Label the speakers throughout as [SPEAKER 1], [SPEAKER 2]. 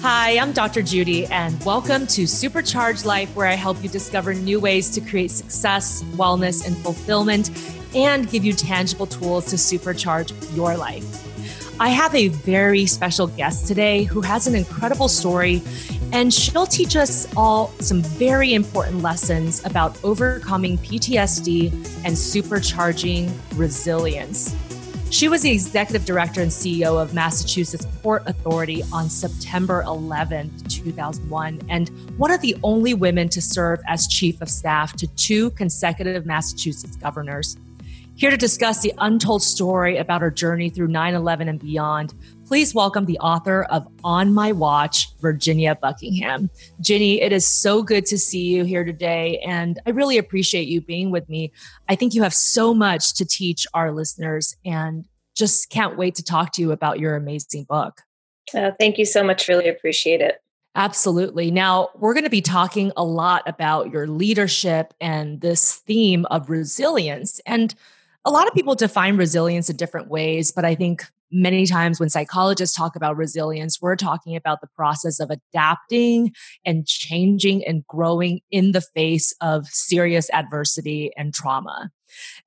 [SPEAKER 1] Hi, I'm Dr. Judy, and welcome to Supercharged Life, where I help you discover new ways to create success, wellness, and fulfillment, and give you tangible tools to supercharge your life. I have a very special guest today who has an incredible story, and she'll teach us all some very important lessons about overcoming PTSD and supercharging resilience. She was the executive director and CEO of Massachusetts Port Authority on September 11, 2001, and one of the only women to serve as chief of staff to two consecutive Massachusetts governors. Here to discuss the untold story about her journey through 9 11 and beyond, please welcome the author of On My Watch, Virginia Buckingham. Ginny, it is so good to see you here today, and I really appreciate you being with me. I think you have so much to teach our listeners, and just can't wait to talk to you about your amazing book.
[SPEAKER 2] Uh, thank you so much. Really appreciate it.
[SPEAKER 1] Absolutely. Now, we're going to be talking a lot about your leadership and this theme of resilience. And a lot of people define resilience in different ways, but I think many times when psychologists talk about resilience, we're talking about the process of adapting and changing and growing in the face of serious adversity and trauma.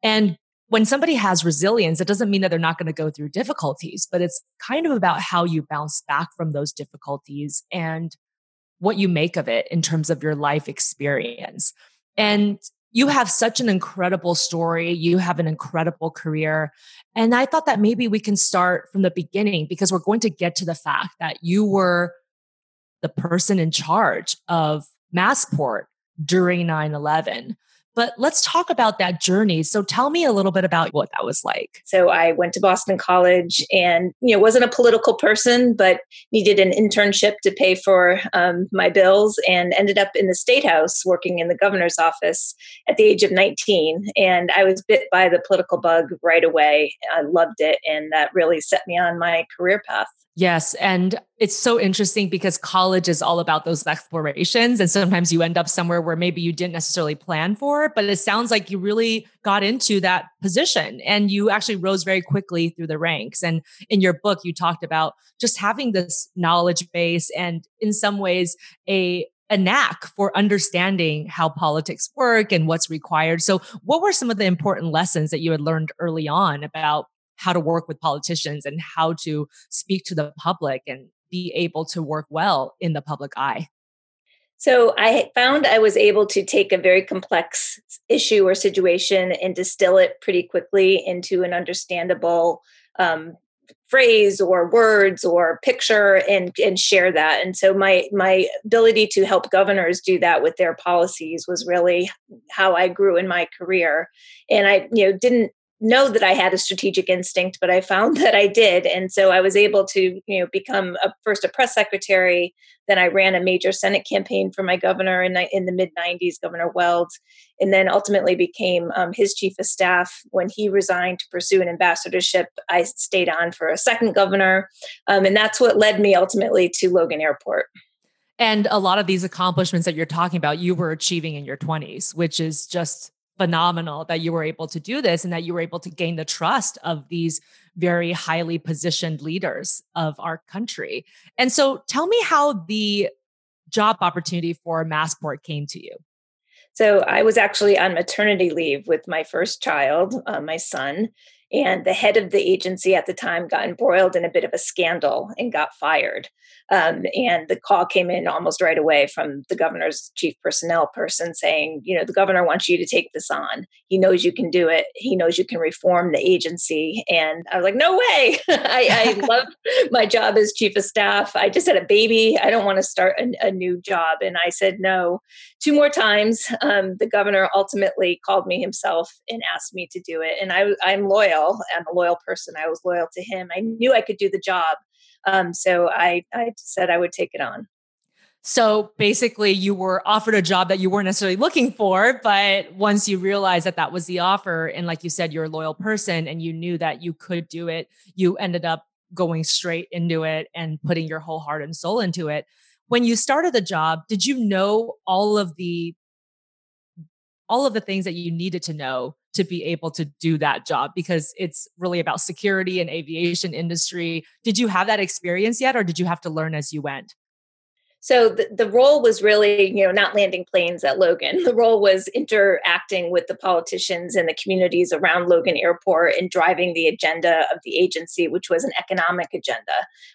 [SPEAKER 1] And when somebody has resilience, it doesn't mean that they're not going to go through difficulties, but it's kind of about how you bounce back from those difficulties and what you make of it in terms of your life experience. And you have such an incredible story. You have an incredible career. And I thought that maybe we can start from the beginning because we're going to get to the fact that you were the person in charge of Massport during 9 11. But let's talk about that journey. So tell me a little bit about what that was like.
[SPEAKER 2] So I went to Boston College and, you know, wasn't a political person, but needed an internship to pay for um, my bills and ended up in the State House working in the governor's office at the age of 19. And I was bit by the political bug right away. I loved it. And that really set me on my career path.
[SPEAKER 1] Yes. And it's so interesting because college is all about those explorations. And sometimes you end up somewhere where maybe you didn't necessarily plan for, but it sounds like you really got into that position and you actually rose very quickly through the ranks. And in your book, you talked about just having this knowledge base and in some ways a a knack for understanding how politics work and what's required. So, what were some of the important lessons that you had learned early on about how to work with politicians and how to speak to the public and be able to work well in the public eye?
[SPEAKER 2] So I found I was able to take a very complex issue or situation and distill it pretty quickly into an understandable um, phrase or words or picture and and share that and so my my ability to help governors do that with their policies was really how I grew in my career and I you know didn't know that I had a strategic instinct, but I found that I did. And so I was able to, you know, become a, first a press secretary. Then I ran a major Senate campaign for my governor in, in the mid 90s, Governor Weld, and then ultimately became um, his chief of staff. When he resigned to pursue an ambassadorship, I stayed on for a second governor. Um, and that's what led me ultimately to Logan Airport.
[SPEAKER 1] And a lot of these accomplishments that you're talking about, you were achieving in your 20s, which is just phenomenal that you were able to do this and that you were able to gain the trust of these very highly positioned leaders of our country. And so tell me how the job opportunity for Massport came to you.
[SPEAKER 2] So I was actually on maternity leave with my first child, uh, my son, and the head of the agency at the time got embroiled in a bit of a scandal and got fired. Um, and the call came in almost right away from the governor's chief personnel person saying, you know, the governor wants you to take this on. He knows you can do it. He knows you can reform the agency. And I was like, no way. I, I love my job as chief of staff. I just had a baby. I don't want to start a, a new job. And I said no two more times. Um, the governor ultimately called me himself and asked me to do it. And I, I'm loyal loyal. I'm a loyal person. I was loyal to him. I knew I could do the job. Um, so I, I said I would take it on.
[SPEAKER 1] So basically, you were offered a job that you weren't necessarily looking for, but once you realized that that was the offer, and like you said, you're a loyal person and you knew that you could do it, you ended up going straight into it and putting your whole heart and soul into it. When you started the job, did you know all of the all of the things that you needed to know to be able to do that job because it's really about security and aviation industry. Did you have that experience yet or did you have to learn as you went?
[SPEAKER 2] So the, the role was really, you know, not landing planes at Logan. The role was interacting with the politicians and the communities around Logan Airport and driving the agenda of the agency, which was an economic agenda.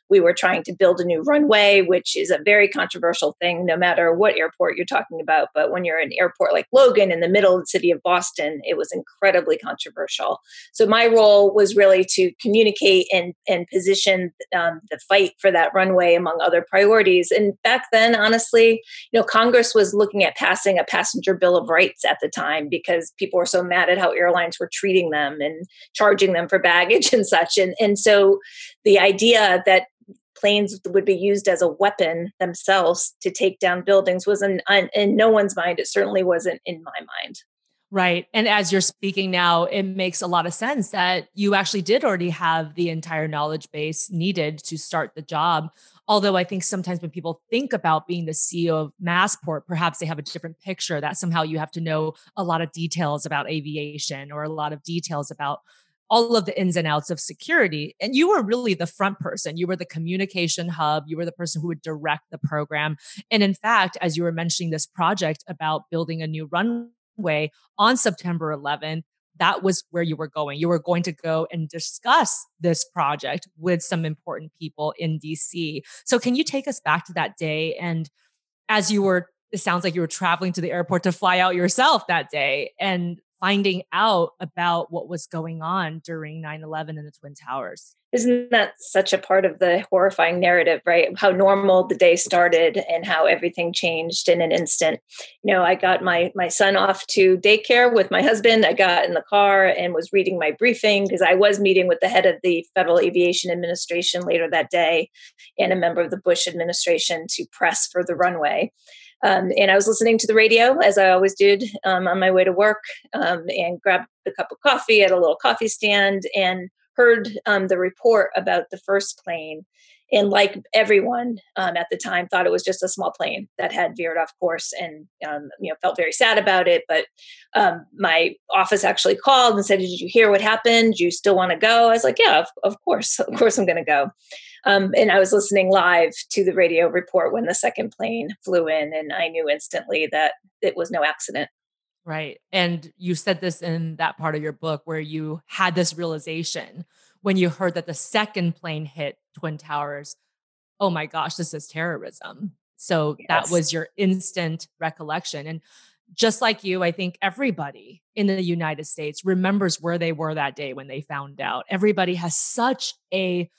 [SPEAKER 2] We were trying to build a new runway, which is a very controversial thing, no matter what airport you're talking about. But when you're an airport like Logan in the middle of the city of Boston, it was incredibly controversial. So my role was really to communicate and, and position um, the fight for that runway among other priorities. And back then, honestly, you know, Congress was looking at passing a passenger bill of rights at the time because people were so mad at how airlines were treating them and charging them for baggage and such. And and so the idea that planes would be used as a weapon themselves to take down buildings was in, in no one's mind. It certainly wasn't in my mind.
[SPEAKER 1] Right. And as you're speaking now, it makes a lot of sense that you actually did already have the entire knowledge base needed to start the job. Although I think sometimes when people think about being the CEO of Massport, perhaps they have a different picture that somehow you have to know a lot of details about aviation or a lot of details about all of the ins and outs of security. And you were really the front person. You were the communication hub. You were the person who would direct the program. And in fact, as you were mentioning this project about building a new runway on September 11th, that was where you were going. You were going to go and discuss this project with some important people in DC. So, can you take us back to that day? And as you were, it sounds like you were traveling to the airport to fly out yourself that day. And finding out about what was going on during 9-11 in the twin towers.
[SPEAKER 2] Isn't that such a part of the horrifying narrative right? How normal the day started and how everything changed in an instant. You know i got my my son off to daycare with my husband. I got in the car and was reading my briefing because i was meeting with the head of the federal aviation administration later that day and a member of the bush administration to press for the runway um, and I was listening to the radio as I always did um, on my way to work um, and grabbed a cup of coffee at a little coffee stand and heard um, the report about the first plane. And like everyone um, at the time, thought it was just a small plane that had veered off course, and you know felt very sad about it. But my office actually called and said, "Did you hear what happened? Do you still want to go?" I was like, "Yeah, of, of course, of course, I'm going to go." Um, and I was listening live to the radio report when the second plane flew in, and I knew instantly that it was no accident.
[SPEAKER 1] Right. And you said this in that part of your book where you had this realization when you heard that the second plane hit Twin Towers. Oh my gosh, this is terrorism. So yes. that was your instant recollection. And just like you, I think everybody in the United States remembers where they were that day when they found out. Everybody has such a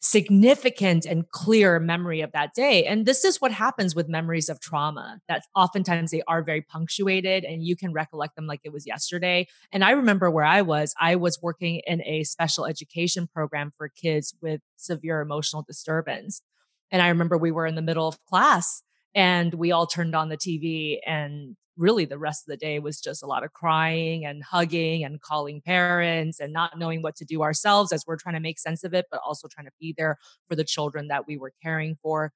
[SPEAKER 1] significant and clear memory of that day. And this is what happens with memories of trauma that oftentimes they are very punctuated and you can recollect them like it was yesterday. And I remember where I was, I was working in a special education program for kids with severe emotional disturbance. And I remember we were in the middle of class and we all turned on the TV and really the rest of the day was just a lot of crying and hugging and calling parents and not knowing what to do ourselves as we're trying to make sense of it, but also trying to be there for the children that we were caring for.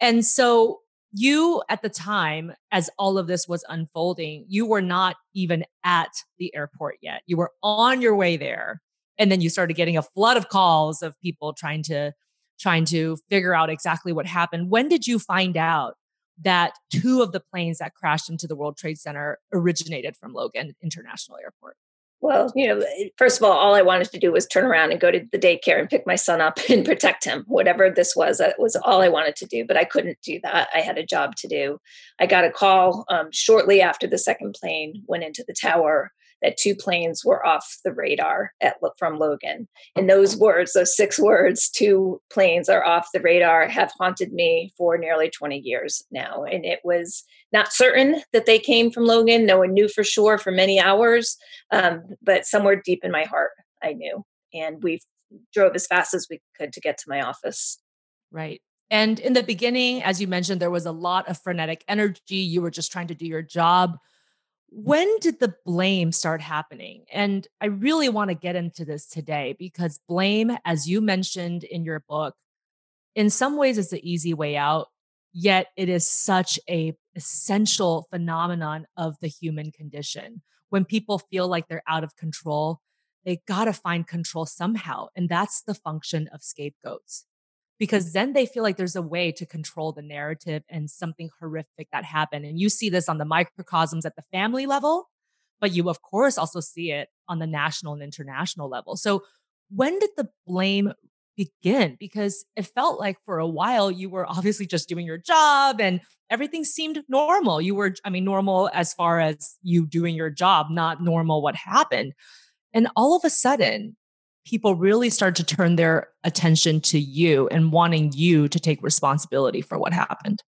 [SPEAKER 1] And so you at the time as all of this was unfolding you were not even at the airport yet you were on your way there and then you started getting a flood of calls of people trying to trying to figure out exactly what happened when did you find out that two of the planes that crashed into the World Trade Center originated from Logan International Airport?
[SPEAKER 2] Well, you know, first of all, all I wanted to do was turn around and go to the daycare and pick my son up and protect him. Whatever this was, that was all I wanted to do, but I couldn't do that. I had a job to do. I got a call um, shortly after the second plane went into the tower that two planes were off the radar at from Logan. And those words, those six words, two planes are off the radar, have haunted me for nearly 20 years now. And it was not certain that they came from Logan. No one knew for sure for many hours, um, but somewhere deep in my heart, I knew. And we drove as fast as we could to get to my office.
[SPEAKER 1] Right. And in the beginning, as you mentioned, there was a lot of frenetic energy. You were just trying to do your job when did the blame start happening? And I really want to get into this today because blame, as you mentioned in your book, in some ways is the easy way out, yet it is such a essential phenomenon of the human condition. When people feel like they're out of control, they got to find control somehow, and that's the function of scapegoats. Because then they feel like there's a way to control the narrative and something horrific that happened. And you see this on the microcosms at the family level, but you, of course, also see it on the national and international level. So, when did the blame begin? Because it felt like for a while you were obviously just doing your job and everything seemed normal. You were, I mean, normal as far as you doing your job, not normal what happened. And all of a sudden, people really start to turn their attention to you and wanting you to take responsibility for what happened?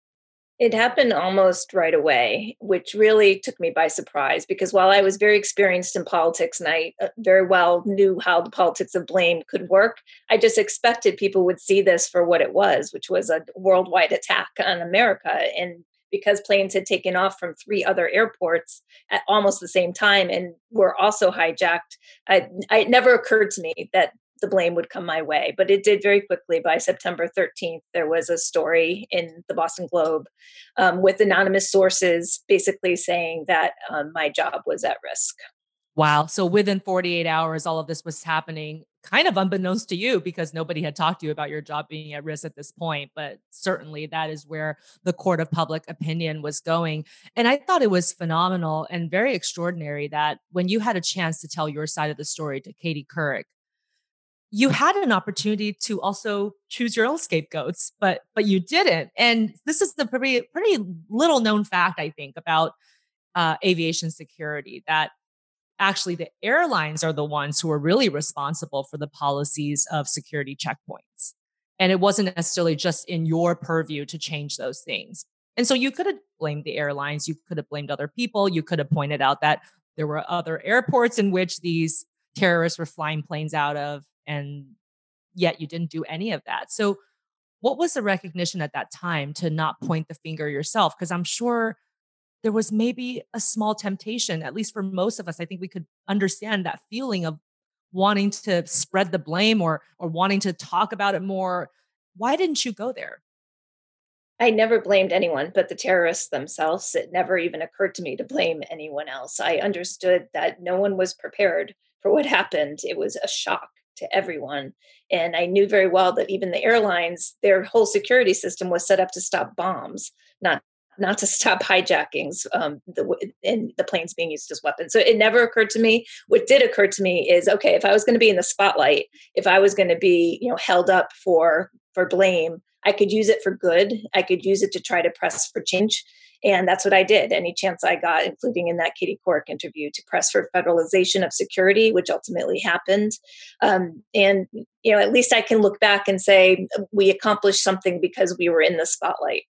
[SPEAKER 2] It happened almost right away, which really took me by surprise because while I was very experienced in politics and I uh, very well knew how the politics of blame could work, I just expected people would see this for what it was, which was a worldwide attack on America. And because planes had taken off from three other airports at almost the same time and were also hijacked. I, I, it never occurred to me that the blame would come my way, but it did very quickly. By September 13th, there was a story in the Boston Globe um, with anonymous sources basically saying that um, my job was at risk.
[SPEAKER 1] Wow. So within 48 hours, all of this was happening kind of unbeknownst to you because nobody had talked to you about your job being at risk at this point. But certainly that is where the court of public opinion was going. And I thought it was phenomenal and very extraordinary that when you had a chance to tell your side of the story to Katie Couric, you had an opportunity to also choose your own scapegoats, but but you didn't. And this is the pretty pretty little known fact I think about uh, aviation security that actually the airlines are the ones who are really responsible for the policies of security checkpoints. And it wasn't necessarily just in your purview to change those things. And so you could have blamed the airlines, you could have blamed other people, you could have pointed out that there were other airports in which these terrorists were flying planes out of, and yet you didn't do any of that. So, what was the recognition at that time to not point the finger yourself? Because I'm sure there was maybe a small temptation, at least for most of us. I think we could understand that feeling of wanting to spread the blame or or wanting to talk about it more. Why didn't you go there?
[SPEAKER 2] I never blamed anyone but the terrorists themselves. It never even occurred to me to blame anyone else. I understood that no one was prepared for what happened. It was a shock to everyone. And I knew very well that even the airlines, their whole security system was set up to stop bombs, not not to stop hijackings um, the, and the planes being used as weapons. So it never occurred to me. What did occur to me is okay, if I was going to be in the spotlight, if I was going to be you know held up for for blame, I could use it for good. I could use it to try to press for change. And that's what I did. Any chance I got, including in that Katie Couric interview, to press for federalization of security, which ultimately happened. Um, and you know, at least I can look back and say we accomplished something because we were in the spotlight.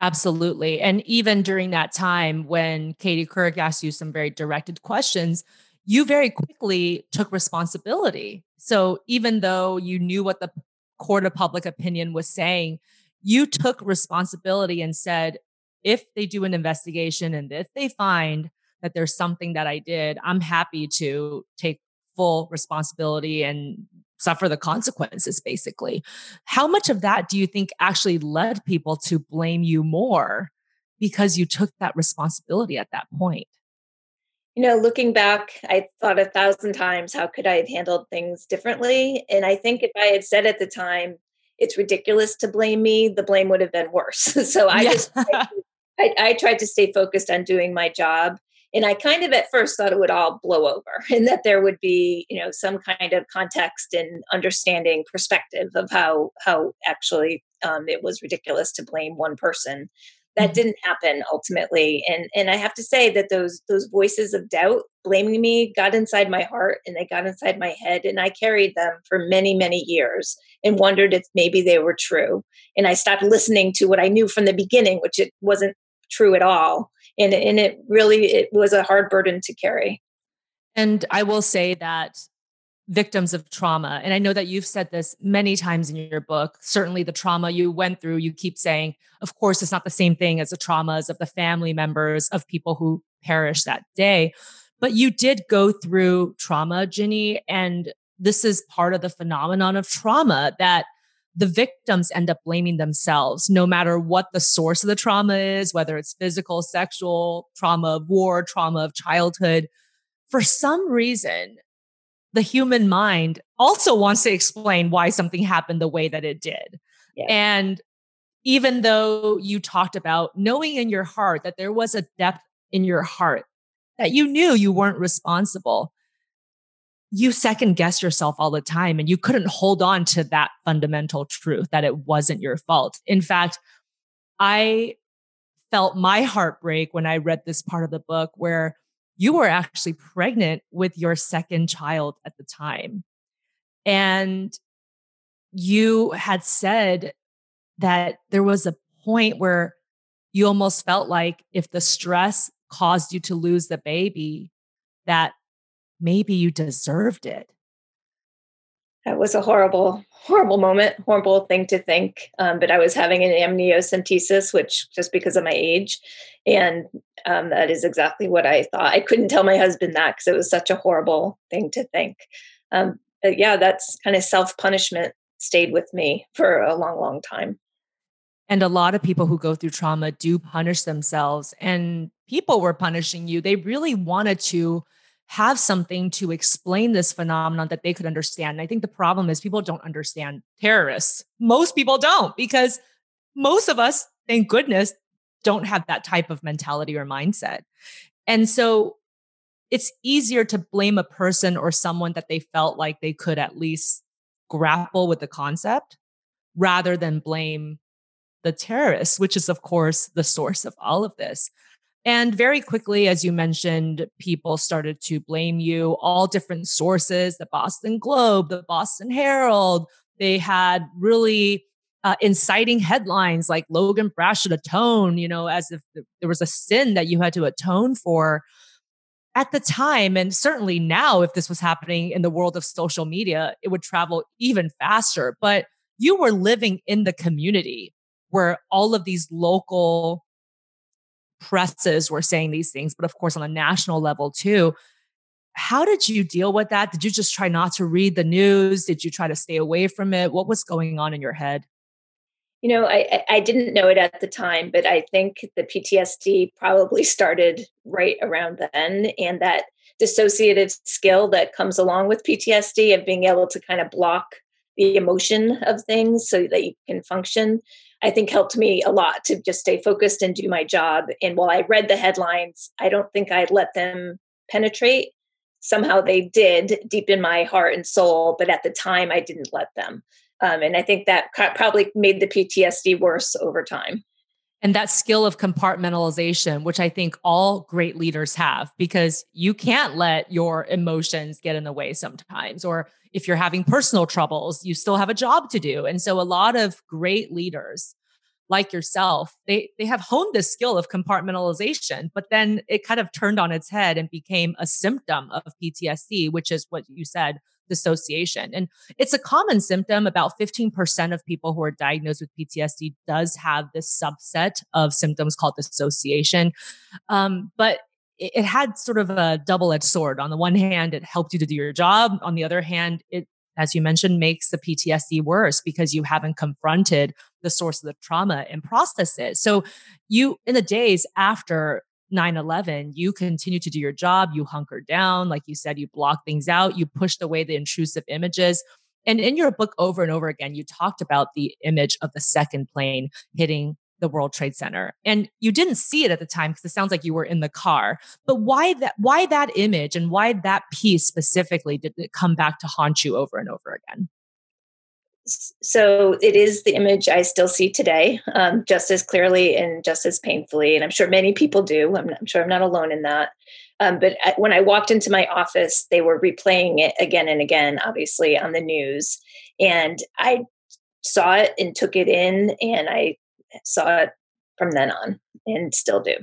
[SPEAKER 1] Absolutely. And even during that time when Katie Couric asked you some very directed questions, you very quickly took responsibility. So even though you knew what the court of public opinion was saying, you took responsibility and said, if they do an investigation and if they find that there's something that I did, I'm happy to take full responsibility and suffer the consequences basically. How much of that do you think actually led people to blame you more because you took that responsibility at that point?
[SPEAKER 2] You know looking back i thought a thousand times how could i have handled things differently? And i think if i had said at the time it's ridiculous to blame me the blame would have been worse. So i yeah. just I, I tried to stay focused on doing my job and i kind of at first thought it would all blow over and that there would be you know some kind of context and understanding perspective of how how actually um, it was ridiculous to blame one person. That mm-hmm. didn't happen ultimately. And and i have to say that those those voices of doubt blaming me got inside my heart and they got inside my head and i carried them for many many years and wondered if maybe they were true. And i stopped listening to what i knew from the beginning which it wasn't true at all and and it really it was a hard burden to carry.
[SPEAKER 1] And i will say that victims of trauma and i know that you've said this many times in your book certainly the trauma you went through you keep saying of course it's not the same thing as the traumas of the family members of people who perished that day. But you did go through trauma ginny and this is part of the phenomenon of trauma that the victims end up blaming themselves no matter what the source of the trauma is, whether it's physical, sexual, trauma of war, trauma of childhood. For some reason, the human mind also wants to explain why something happened the way that it did. Yeah. And even though you talked about knowing in your heart that there was a depth in your heart that you knew you weren't responsible, you second guess yourself all the time and you couldn't hold on to that fundamental truth that it wasn't your fault. In fact, I felt my heartbreak when I read this part of the book where you were actually pregnant with your second child at the time. And you had said that there was a point where you almost felt like if the stress caused you to lose the baby, that maybe you deserved it.
[SPEAKER 2] That was a horrible, horrible moment, horrible thing to think. Um, but I was having an amniocentesis, which just because of my age. And um, that is exactly what I thought. I couldn't tell my husband that because it was such a horrible thing to think. Um, but yeah, that's kind of self punishment stayed with me for a long, long time.
[SPEAKER 1] And a lot of people who go through trauma do punish themselves, and people were punishing you. They really wanted to have something to explain this phenomenon that they could understand. And I think the problem is people don't understand terrorists. Most people don't because most of us, thank goodness, don't have that type of mentality or mindset. And so it's easier to blame a person or someone that they felt like they could at least grapple with the concept rather than blame the terrorists, which is, of course, the source of all of this. And very quickly, as you mentioned, people started to blame you, all different sources, the Boston Globe, the Boston Herald. They had really uh, inciting headlines like Logan Brash should atone, you know, as if there was a sin that you had to atone for at the time. And certainly now, if this was happening in the world of social media, it would travel even faster. But you were living in the community where all of these local presses were saying these things, but of course on a national level too. How did you deal with that? Did you just try not to read the news? Did you try to stay away from it? What was going on in your head?
[SPEAKER 2] You know, I, I didn't know it at the time, but I think the PTSD probably started right around then. And that dissociative skill that comes along with PTSD of being able to kind of block the emotion of things so that you can function I think helped me a lot to just stay focused and do my job. And while I read the headlines, I don't think I let them penetrate. Somehow they did deep in my heart and soul, but at the time I didn't let them. Um, and I think that probably made the PTSD worse over time.
[SPEAKER 1] And that skill of compartmentalization, which I think all great leaders have, because you can't let your emotions get in the way sometimes. Or if you're having personal troubles, you still have a job to do. And so a lot of great leaders like yourself, they they have honed this skill of compartmentalization, but then it kind of turned on its head and became a symptom of PTSD, which is what you said, dissociation. And it's a common symptom. About 15% of people who are diagnosed with PTSD does have this subset of symptoms called dissociation. Um, but it, it had sort of a double-edged sword. On the one hand, it helped you to do your job. On the other hand, it as you mentioned, makes the PTSD worse because you haven't confronted the source of the trauma and processed it. So, you, in the days after 9 11, you continue to do your job, you hunker down. Like you said, you block things out, you pushed away the intrusive images. And in your book, over and over again, you talked about the image of the second plane hitting the World Trade Center. And you didn't see it at the time because it sounds like you were in the car. But why that why that image and why that piece specifically did it come back to haunt you over and over again?
[SPEAKER 2] So it is the image I still see today, um, just as clearly and just as painfully. And I'm sure many people do. I'm, I'm sure I'm not alone in that. Um, but I, when I walked into my office, they were replaying it again and again, obviously on the news. And I saw it and took it in, and I saw it from then on and still do.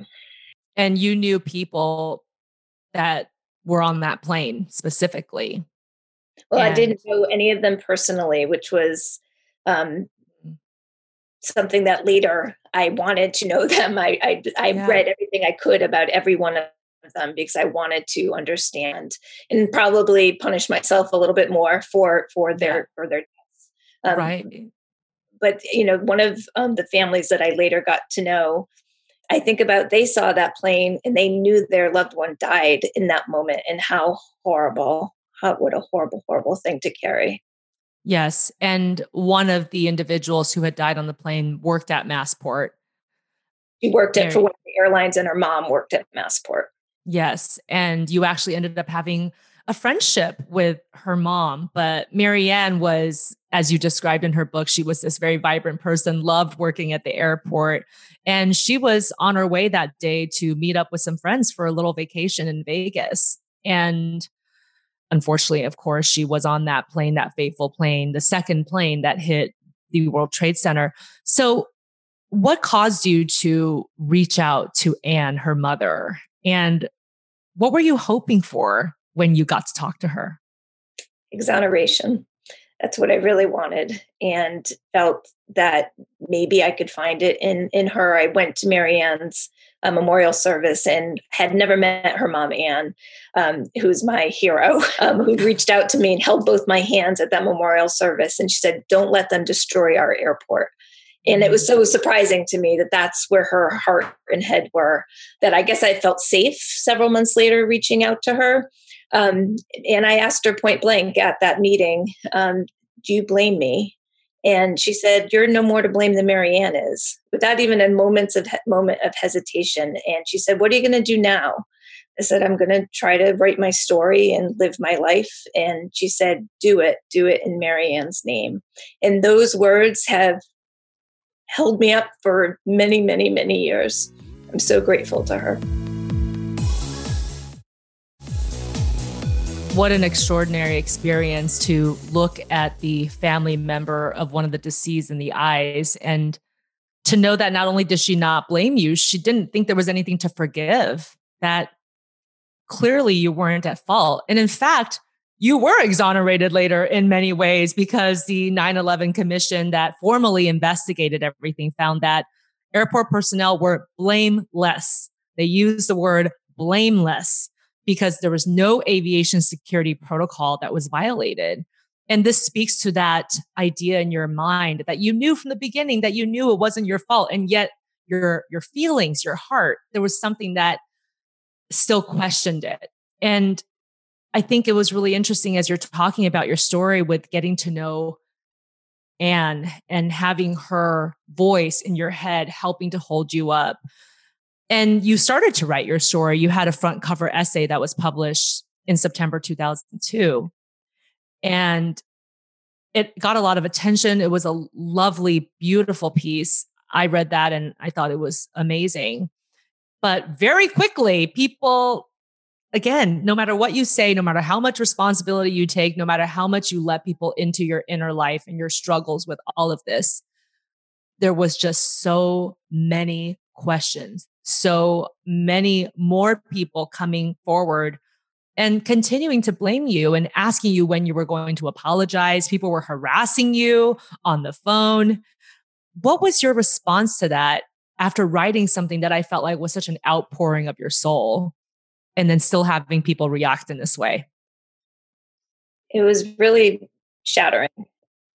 [SPEAKER 1] And you knew people that were on that plane specifically
[SPEAKER 2] well, I didn't know any of them personally, which was um, something that later I wanted to know them. I I, I yeah. read everything I could about every one of them because I wanted to understand and probably punish myself a little bit more for for their yeah. for their deaths.
[SPEAKER 1] Um, right.
[SPEAKER 2] But you know, one of um, the families that I later got to know, I think about they saw that plane and they knew their loved one died in that moment and how horrible how, what a horrible, horrible thing to carry.
[SPEAKER 1] Yes. And one of the individuals who had died on the plane worked at Massport.
[SPEAKER 2] She worked at for one of the airlines, and her mom worked at Massport.
[SPEAKER 1] Yes. And you actually ended up having a friendship with her mom. But Marianne was, as you described in her book, she was this very vibrant person, loved working at the airport. And she was on her way that day to meet up with some friends for a little vacation in Vegas. And unfortunately, of course, she was on that plane, that fateful plane, the second plane that hit the World Trade Center. So, what caused you to reach out to Anne, her mother? And what were you hoping for when you got to talk to her?
[SPEAKER 2] Exoneration. That's what I really wanted and felt that maybe I could find it in in her. I went to Marianne's uh, memorial service and had never met her mom, Anne, um, who's my hero, um, who reached out to me and held both my hands at that memorial service. And she said, Don't let them destroy our airport. And it was so surprising to me that that's where her heart and head were, that I guess I felt safe several months later reaching out to her. Um, and I asked her point blank at that meeting, um, Do you blame me? And she said, "You're no more to blame than Marianne is," without even a moment's of moment of hesitation. And she said, "What are you going to do now?" I said, "I'm going to try to write my story and live my life." And she said, "Do it, do it in Marianne's name." And those words have held me up for many, many, many years. I'm so grateful to her.
[SPEAKER 1] What an extraordinary experience to look at the family member of one of the deceased in the eyes and to know that not only does she not blame you, she didn't think there was anything to forgive, that clearly you weren't at fault. And in fact, you were exonerated later in many ways because the 9 11 commission that formally investigated everything found that airport personnel were blameless. They used the word blameless because there was no aviation security protocol that was violated. And this speaks to that idea in your mind that you knew from the beginning that you knew it wasn't your fault. And yet your, your feelings, your heart, there was something that still questioned it. And I think it was really interesting as you're talking about your story with getting to know Anne and having her voice in your head helping to hold you up and you started to write your story. You had a front cover essay that was published in September 2002. And it got a lot of attention. It was a lovely, beautiful piece. I read that and I thought it was amazing. But very quickly, people, again, no matter what you say, no matter how much responsibility you take, no matter how much you let people into your inner life and your struggles with all of this, there was just so many questions so many more people coming forward and continuing to blame you and asking you when you were going to apologize. People were harassing you on the phone. What was your response to that after writing something that I felt like was such an outpouring of your soul and then still having people react in this way?
[SPEAKER 2] It was really shattering.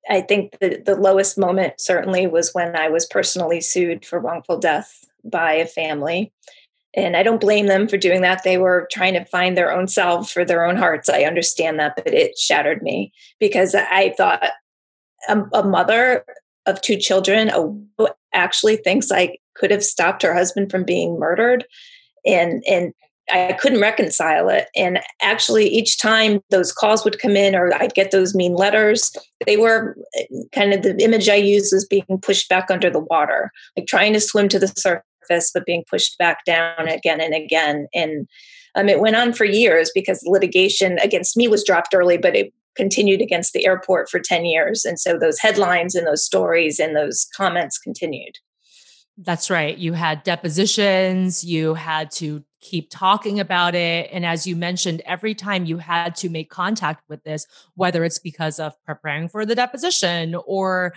[SPEAKER 2] I think the, the lowest moment certainly was when I was personally sued for wrongful death by a family. And I don't blame them for doing that. They were trying to find their own self for their own hearts. I understand that, but it shattered me because I thought a, a mother of two children a, actually thinks I could have stopped her husband from being murdered. And, and I couldn't reconcile it. And actually, each time those calls would come in, or I'd get those mean letters, they were eh, kind of the image I used was being pushed back under the water, like trying to swim to the surface, but being pushed back down again and again. And um, it went on for years because the litigation against me was dropped early, but it continued against the airport for 10 years. And so those headlines and those stories and those comments continued.
[SPEAKER 1] That's right. You had depositions, you had to keep talking about it. And as you mentioned, every time you had to make contact with this, whether it's because of preparing for the deposition or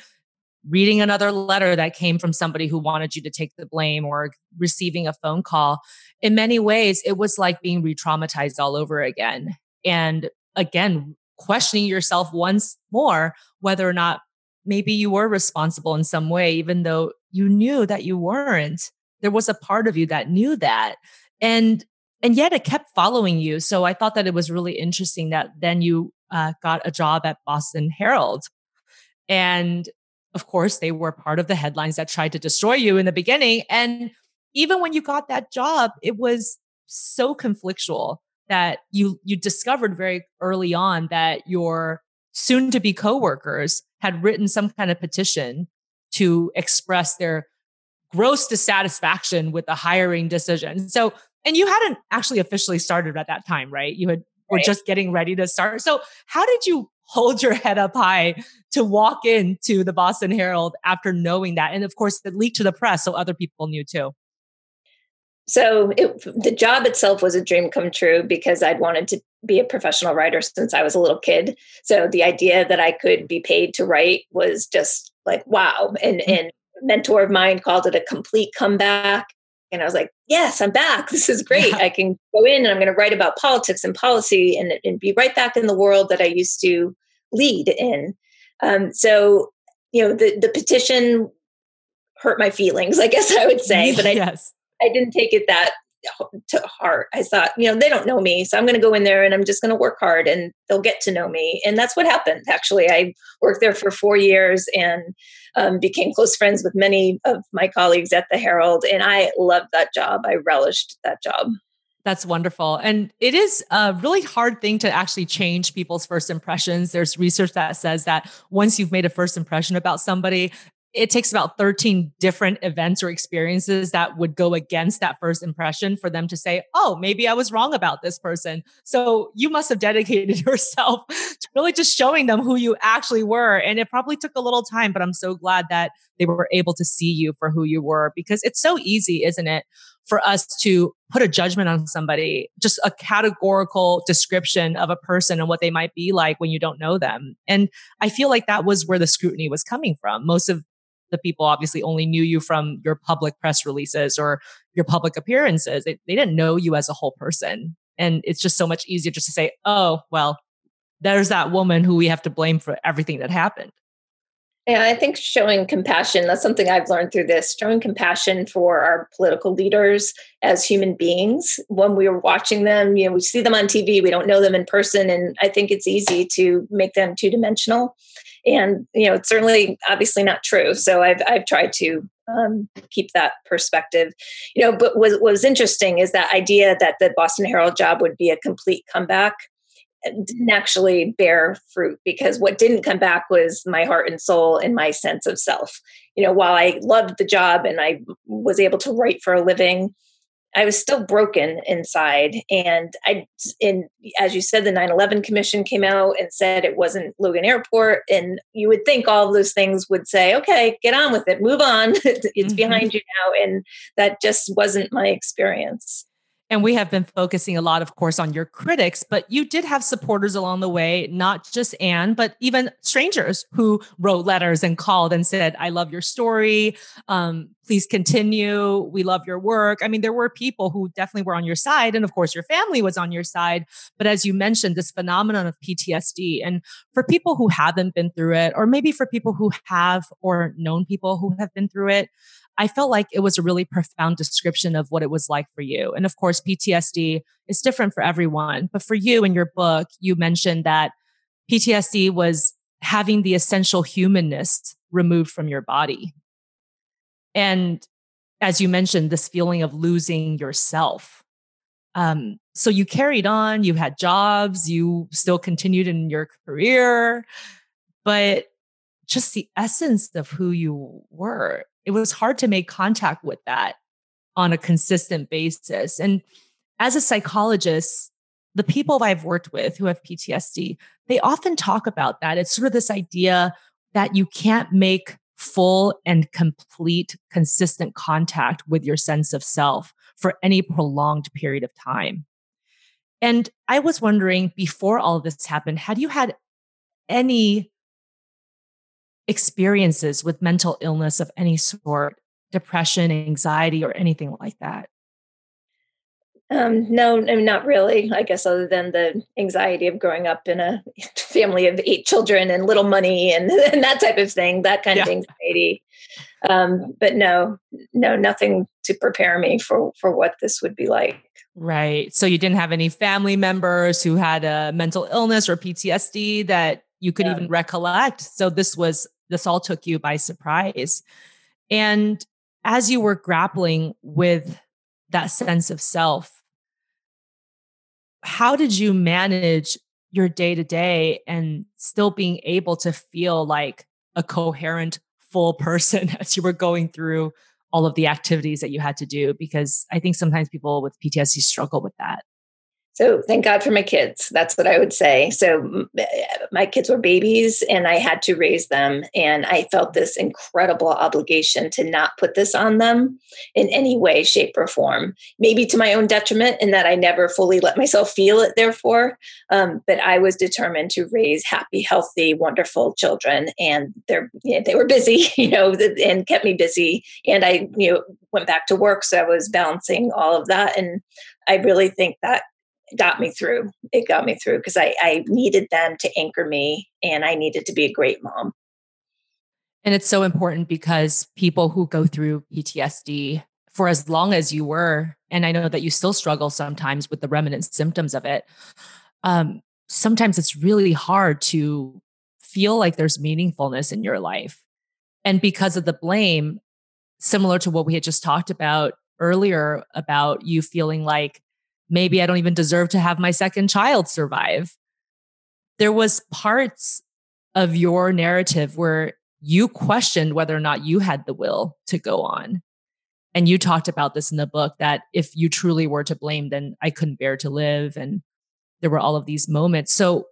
[SPEAKER 1] reading another letter that came from somebody who wanted you to take the blame or receiving a phone call, in many ways, it was like being re traumatized all over again. And again, questioning yourself once more whether or not maybe you were responsible in some way, even though you knew that you weren't. There was a part of you that knew that and and yet it kept following you so i thought that it was really interesting that then you uh, got a job at boston herald And of course, they were part of the headlines that tried to destroy you in the beginning. And even when you got that job, it was so conflictual that you you discovered very early on that your soon to be coworkers had written some kind of petition to express their gross dissatisfaction with the hiring decision. So, and you hadn't actually officially started at that time, right? You had were just getting ready to start. So, how did you hold your head up high to walk into the Boston Herald after knowing that? And of course, it leaked to the press, so other people knew too.
[SPEAKER 2] So it, the job itself was a dream come true because I'd wanted to be a professional writer since I was a little kid. So the idea that I could be paid to write was just like wow. And mm-hmm. and mentor of mine called it a complete comeback. And I was like, yes, I'm back. This is great. I can go in and I'm going to write about politics and policy and, and be right back in the world that I used to lead in. Um, so, you know, the, the petition hurt my feelings, I guess I would say, but I, yes. I didn't take it that to heart. I thought, you know, they don't know me, so I'm going to go in there and I'm just going to work hard and they'll get to know me. And that's what happened. Actually, I worked there for four years and um, became close friends with many of my colleagues at the Herald, and I loved that job. I relished that job.
[SPEAKER 1] That's wonderful. And it is a really hard thing to actually change people's first impressions. There's research that says that once you've made a first impression about somebody, it takes about 13 different events or experiences that would go against that first impression for them to say, oh, maybe I was wrong about this person. So you must have dedicated yourself to really just showing them who you actually were. And it probably took a little time, but I'm so glad that they were able to see you for who you were because it's so easy, isn't it? For us to put a judgment on somebody, just a categorical description of a person and what they might be like when you don't know them. And I feel like that was where the scrutiny was coming from. Most of the people obviously only knew you from your public press releases or your public appearances. They, they didn't know you as a whole person. And it's just so much easier just to say, oh, well, there's that woman who we have to blame for everything that happened.
[SPEAKER 2] Yeah, I think showing compassion, that's something I've learned through this, showing compassion for our political leaders as human beings. When we are watching them, you know, we see them on TV, we don't know them in person. And I think it's easy to make them two dimensional and you know it's certainly obviously not true. So i've i've tried to um, keep that perspective. You know but what, what was interesting is that idea that the boston herald job would be a complete comeback didn't actually bear fruit because what didn't come back was my heart and soul and my sense of self. You know while i loved the job and i was able to write for a living I was still broken inside. And I, in as you said, the 9 11 Commission came out and said it wasn't Logan Airport. And you would think all of those things would say, okay, get on with it, move on. it's mm-hmm. behind you now. And that just wasn't my experience.
[SPEAKER 1] And we have been focusing a lot, of course, on your critics, but you did have supporters along the way, not just Anne, but even strangers who wrote letters and called and said, I love your story. Um, please continue. We love your work. I mean, there were people who definitely were on your side. And of course, your family was on your side. But as you mentioned, this phenomenon of PTSD. And for people who haven't been through it, or maybe for people who have or known people who have been through it, I felt like it was a really profound description of what it was like for you. And of course, PTSD is different for everyone. But for you in your book, you mentioned that PTSD was having the essential humanness removed from your body. And as you mentioned, this feeling of losing yourself. Um, so you carried on, you had jobs, you still continued in your career, but just the essence of who you were it was hard to make contact with that on a consistent basis. And as a psychologist, the people I've worked with who have PTSD, they often talk about that. It's sort of this idea that you can't make full and complete, consistent contact with your sense of self for any prolonged period of time. And I was wondering before all this happened, had you had any experiences with mental illness of any sort, depression, anxiety, or anything like that?
[SPEAKER 2] Um, no, not really. I guess other than the anxiety of growing up in a family of eight children and little money and, and that type of thing, that kind yeah. of anxiety. Um, but no, no, nothing to prepare me for for what this would be like.
[SPEAKER 1] Right. So you didn't have any family members who had a mental illness or PTSD that you could yeah. even recollect. So this was this all took you by surprise. And as you were grappling with that sense of self, how did you manage your day to day and still being able to feel like a coherent, full person as you were going through all of the activities that you had to do? Because I think sometimes people with PTSD struggle with that.
[SPEAKER 2] So thank God for my kids. That's what I would say. So eh, my kids were babies and I had to raise them. And I felt this incredible obligation to not put this on them in any way, shape, or form. Maybe to my own detriment in that I never fully let myself feel it, therefore. Um, but I was determined to raise happy, healthy, wonderful children. And they're, you know, they were busy, you know, and kept me busy. And I, you know, went back to work. So I was balancing all of that. And I really think that got me through. It got me through because I, I needed them to anchor me and I needed to be a great mom.
[SPEAKER 1] And it's so important because people who go through PTSD for as long as you were, and I know that you still struggle sometimes with the remnant symptoms of it, um, sometimes it's really hard to feel like there's meaningfulness in your life. And because of the blame, similar to what we had just talked about earlier about you feeling like maybe I don't even deserve to have my second child survive. There was parts of your narrative where you questioned whether or not you had the will to go on. And you talked about this in the book that if you truly were to blame, then I couldn't bear to live. And there were all of these moments. So,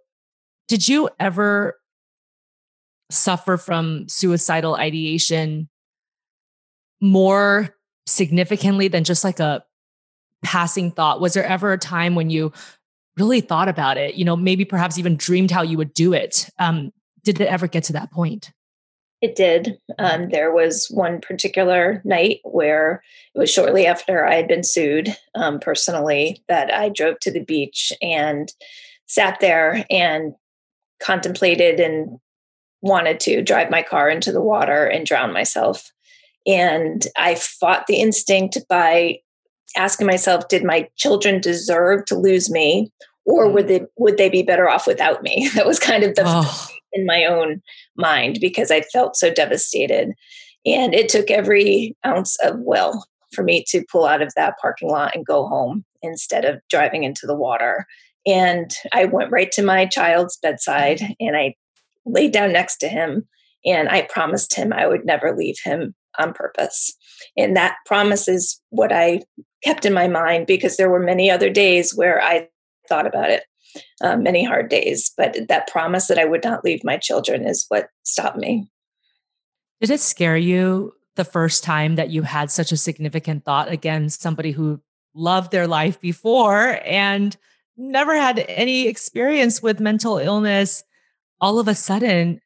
[SPEAKER 1] did you ever suffer from suicidal ideation more significantly than just like a passing thought? Was there ever a time when you really thought about it? You know, maybe perhaps even dreamed how you would do it. Um, did it ever get to that point?
[SPEAKER 2] It did. Um, there was one particular night where it was shortly after I had been sued um, personally that I drove to the beach and sat there and contemplated and wanted to drive my car into the water and drown myself. And I fought the instinct by asking myself, did my children deserve to lose me? Or would mm. they would they be better off without me? That was kind of the oh. in my own mind because I felt so devastated. And it took every ounce of will for me to pull out of that parking lot and go home instead of driving into the water. And I went right to my child's bedside and I laid down next to him and I promised him I would never leave him on purpose. And that promise is what I kept in my mind because there were many other days where I thought about it, uh, many hard days. But that promise that I would not leave my children is what stopped me.
[SPEAKER 1] Did it scare you the first time that you had such a significant thought against somebody who loved their life before and never had any experience with mental illness? All of a sudden,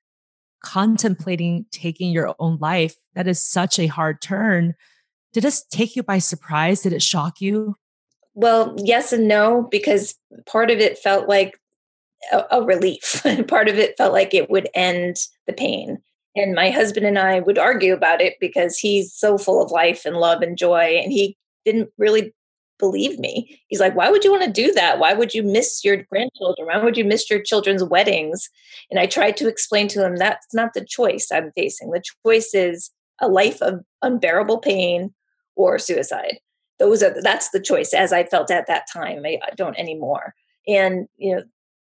[SPEAKER 1] contemplating taking your own life, that is such a hard turn. Did this take you by surprise? Did it shock you?
[SPEAKER 2] Well, yes and no, because part of it felt like a, a relief. part of it felt like it would end the pain. And my husband and I would argue about it because he's so full of life and love and joy. And he didn't really believe me. He's like, why would you want to do that? Why would you miss your grandchildren? Why would you miss your children's weddings? And I tried to explain to him that's not the choice I'm facing. The choice is a life of unbearable pain or suicide. Those are that's the choice as I felt at that time. I, don't anymore. And you know,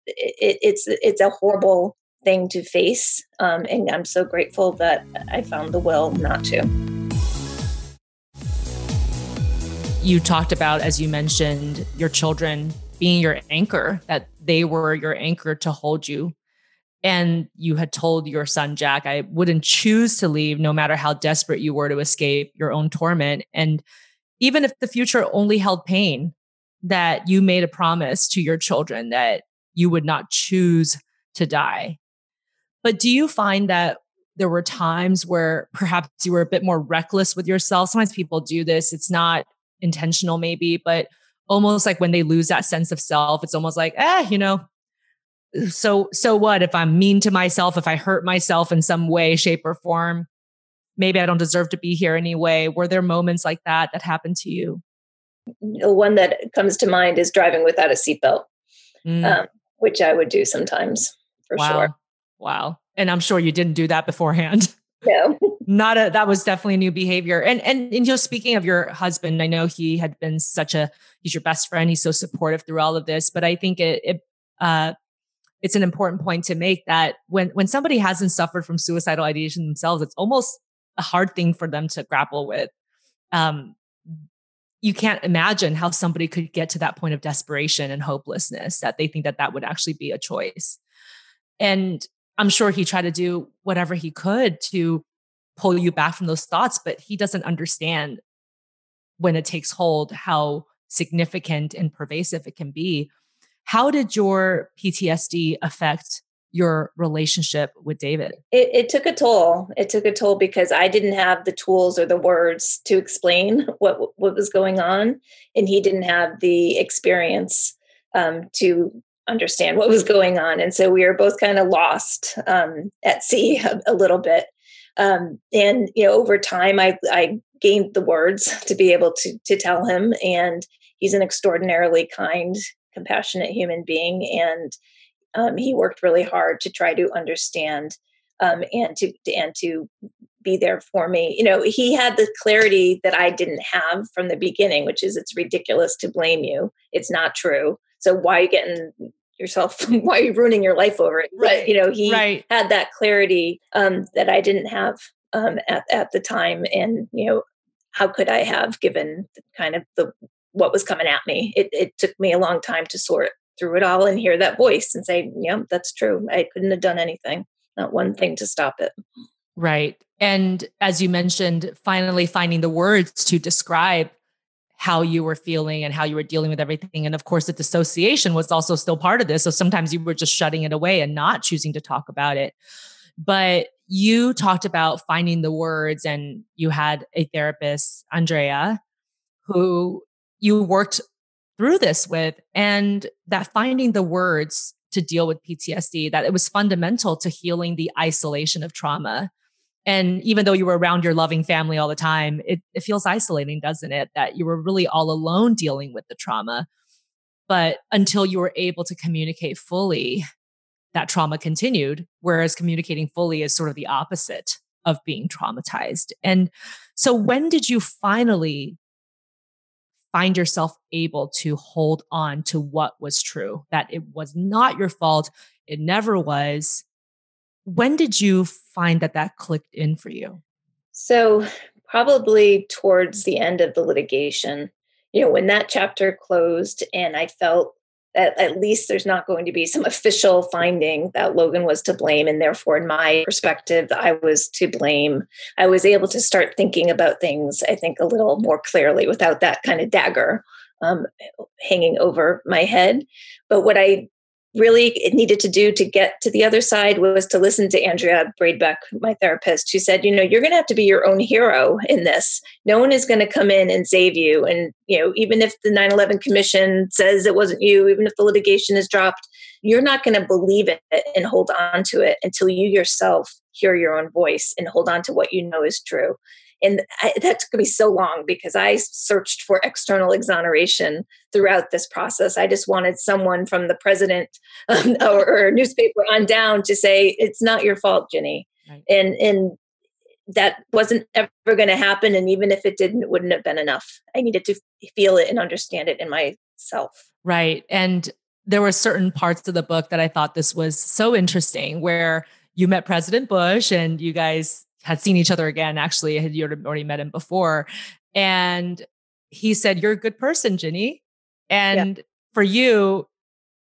[SPEAKER 2] it, it's it's a horrible thing to face, um, and I'm so grateful that I found the will not to.
[SPEAKER 1] You talked about, as you mentioned, your children being your anchor, that they were your anchor to hold you and you had told your son Jack, I wouldn't choose to leave no matter how desperate you were to escape your own torment. And even if the future only held pain, that you made a promise to your children that you would not choose to die. But do you find that there were times where perhaps you were a bit more reckless with yourself? Sometimes people do this, it's not intentional, maybe, but almost like when they lose that sense of self, it's almost like, eh, you know, so so what if i'm mean to myself if i hurt myself in some way shape or form maybe i don't deserve to be here anyway were there moments like that that happened to you
[SPEAKER 2] one that comes to mind is driving without a seatbelt mm. um, which i would do sometimes for
[SPEAKER 1] wow.
[SPEAKER 2] sure
[SPEAKER 1] wow And I'm sure you didn't do that beforehand.
[SPEAKER 2] No.
[SPEAKER 1] Not a that was definitely a new behavior. And and and you know, speaking of your husband, I know he had been such a he's your best friend. He's so supportive through all of this. But I think it, it uh it's an important point to make that when when somebody hasn't suffered from suicidal ideation themselves, it's almost a hard thing for them to grapple with. Um, you can't imagine how somebody could get to that point of desperation and hopelessness that they think that that would actually be a choice. And I'm sure he tried to do whatever he could to pull you back from those thoughts, but he doesn't understand when it takes hold how significant and pervasive it can be. How did your PTSD affect your relationship with David?
[SPEAKER 2] It, it, took a toll. It took a toll because I didn't have the tools or the words to explain what what was going on, and he didn't have the experience um, to understand what was going on, and so we were both kind of lost um, at sea a, a little bit. Um, and you know, over time, I I gained the words to be able to to tell him, and he's an extraordinarily kind, compassionate human being, and um, he worked really hard to try to understand um, and to, and to be there for me. You know, he had the clarity that I didn't have from the beginning, which is it's ridiculous to blame you. It's not true. So why are you getting yourself? why are you ruining your life over it?
[SPEAKER 1] Right.
[SPEAKER 2] But you know, he
[SPEAKER 1] right.
[SPEAKER 2] had that clarity um, that I didn't have um, at at the time, and you know, how could I have given kind of the what was coming at me? It, it took me a long time to sort through it all and hear that voice and say, yeah, that's true. I couldn't have done anything, not one thing to stop it.
[SPEAKER 1] Right. And as you mentioned, finally finding the words to describe how you were feeling and how you were dealing with everything. And of course, the dissociation was also still part of this. So sometimes you were just shutting it away and not choosing to talk about it. But you talked about finding the words, and you had a therapist, Andrea, who you worked through this with and that finding the words to deal with PTSD, that it was fundamental to healing the isolation of trauma. And even though you were around your loving family all the time, it, it feels isolating, doesn't it? That you were really all alone dealing with the trauma. But until you were able to communicate fully, that trauma continued. Whereas communicating fully is sort of the opposite of being traumatized. And so, when did you finally find yourself able to hold on to what was true, that it was not your fault. It never was. When did you find that that clicked in for you?
[SPEAKER 2] So, probably towards the end of the litigation, you know, when that chapter closed and I felt at, at least there's not going to be some official finding that Logan was to blame. And therefore, in my perspective, I was to blame. I was able to start thinking about things, I think, a little more clearly without that kind of dagger um, hanging over my head. But what I really needed to do to get to the other side was to listen to Andrea Braidbeck, my therapist, who said, you know, you're going to have to be your own hero in this. No one is going to come in and save you. And, you know, even if the 9 11 Commission says it wasn't you, even if the litigation is dropped, you're not going to believe it and hold on to it until you yourself hear your own voice and hold on to what you know is true and I, that took me so long because i searched for external exoneration throughout this process. I just wanted someone from the president um, or, or, newspaper on down to say it's not your fault ginny. Right. and and that wasn't ever going to happen and even if it didn't it wouldn't have been enough. I needed to feel it and understand it in myself.
[SPEAKER 1] Right and there were certain parts of the book that i thought this was so interesting where you met president bush and you guys had seen each other again. Actually, had you already met him before, and he said, "You're a good person, Ginny." And yeah. for you,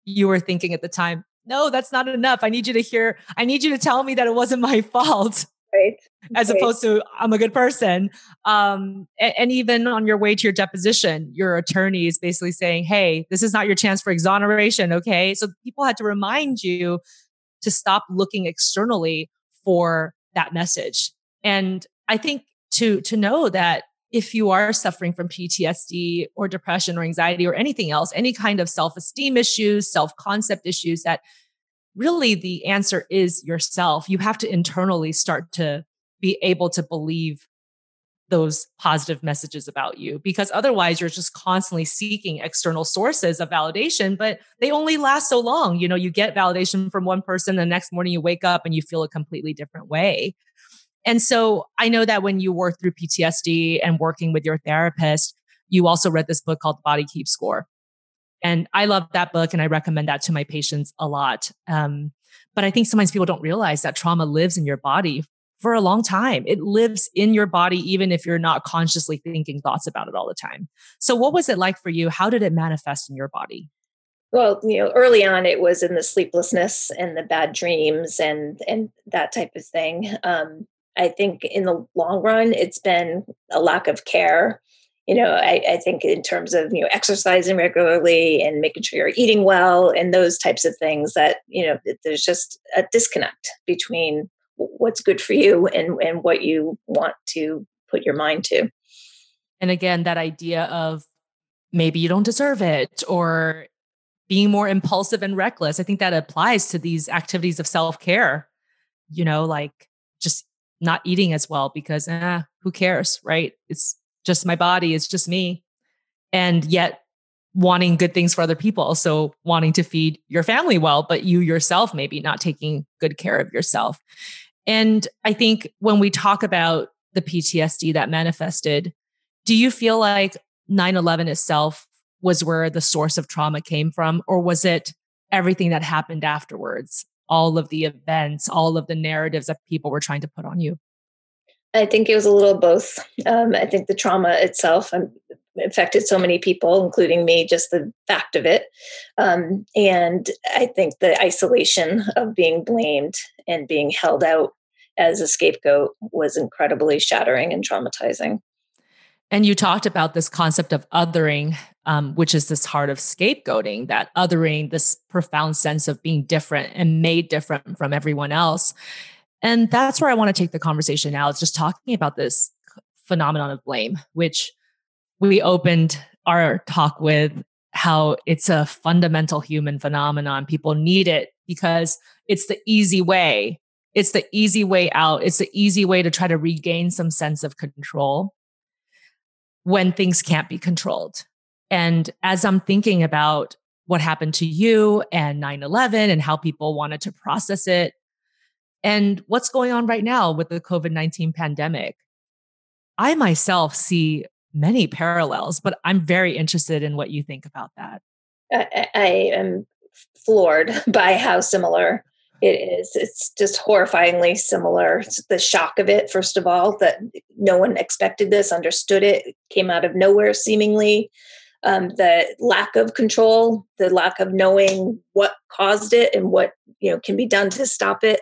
[SPEAKER 1] you were thinking at the time, "No, that's not enough. I need you to hear. I need you to tell me that it wasn't my fault."
[SPEAKER 2] Right.
[SPEAKER 1] As
[SPEAKER 2] right.
[SPEAKER 1] opposed to I'm a good person. Um, and, and even on your way to your deposition, your attorney is basically saying, Hey, this is not your chance for exoneration. Okay. So people had to remind you to stop looking externally for that message. And I think to to know that if you are suffering from PTSD or depression or anxiety or anything else, any kind of self-esteem issues, self-concept issues that really the answer is yourself. You have to internally start to be able to believe those positive messages about you because otherwise you're just constantly seeking external sources of validation but they only last so long. You know you get validation from one person the next morning you wake up and you feel a completely different way. And so i know that when you work through ptsd and working with your therapist you also read this book called body keeps score. And i love that book and i recommend that to my patients a lot. Um, but i think sometimes people don't realize that trauma lives in your body for a long time. It lives in your body, even if you're not consciously thinking thoughts about it all the time. So, what was it like for you? How did it manifest in your body?
[SPEAKER 2] Well, you know, early on, it was in the sleeplessness and the bad dreams and and that type of thing. Um, I think in the long run, it's been a lack of care. You know, I, I think in terms of you know exercising regularly and making sure you're eating well and those types of things that you know there's just a disconnect between what's good for you and and what you want to put your mind to.
[SPEAKER 1] And again that idea of maybe you don't deserve it or being more impulsive and reckless i think that applies to these activities of self-care you know like just not eating as well because eh, who cares right? It's just my body it's just me. And yet wanting good things for other people so wanting to feed your family well but you yourself maybe not taking good care of yourself and I think when we talk about the PTSD that manifested, do you feel like 9 11 itself was where the source of trauma came from? Or was it everything that happened afterwards? All of the events, all of the narratives that people were trying to put on you?
[SPEAKER 2] I think it was a little both. Um, I think the trauma itself um, affected so many people, including me, just the fact of it. Um, and I think the isolation of being blamed and being held out as a scapegoat was incredibly shattering and traumatizing.
[SPEAKER 1] And you talked about this concept of othering, um, which is this heart of scapegoating, that othering, this profound sense of being different and made different from everyone else. And that's where I want to take the conversation now. It's just talking about this phenomenon of blame, which we opened our talk with how it's a fundamental human phenomenon. People need it because it's the easy way. It's the easy way out. It's the easy way to try to regain some sense of control when things can't be controlled. And as I'm thinking about what happened to you and 9 11 and how people wanted to process it, and what's going on right now with the COVID 19 pandemic, I myself see many parallels, but I'm very interested in what you think about that.
[SPEAKER 2] I, I am floored by how similar it is. It's just horrifyingly similar. It's the shock of it, first of all, that no one expected this, understood it, came out of nowhere seemingly. Um, the lack of control, the lack of knowing what caused it and what you know can be done to stop it,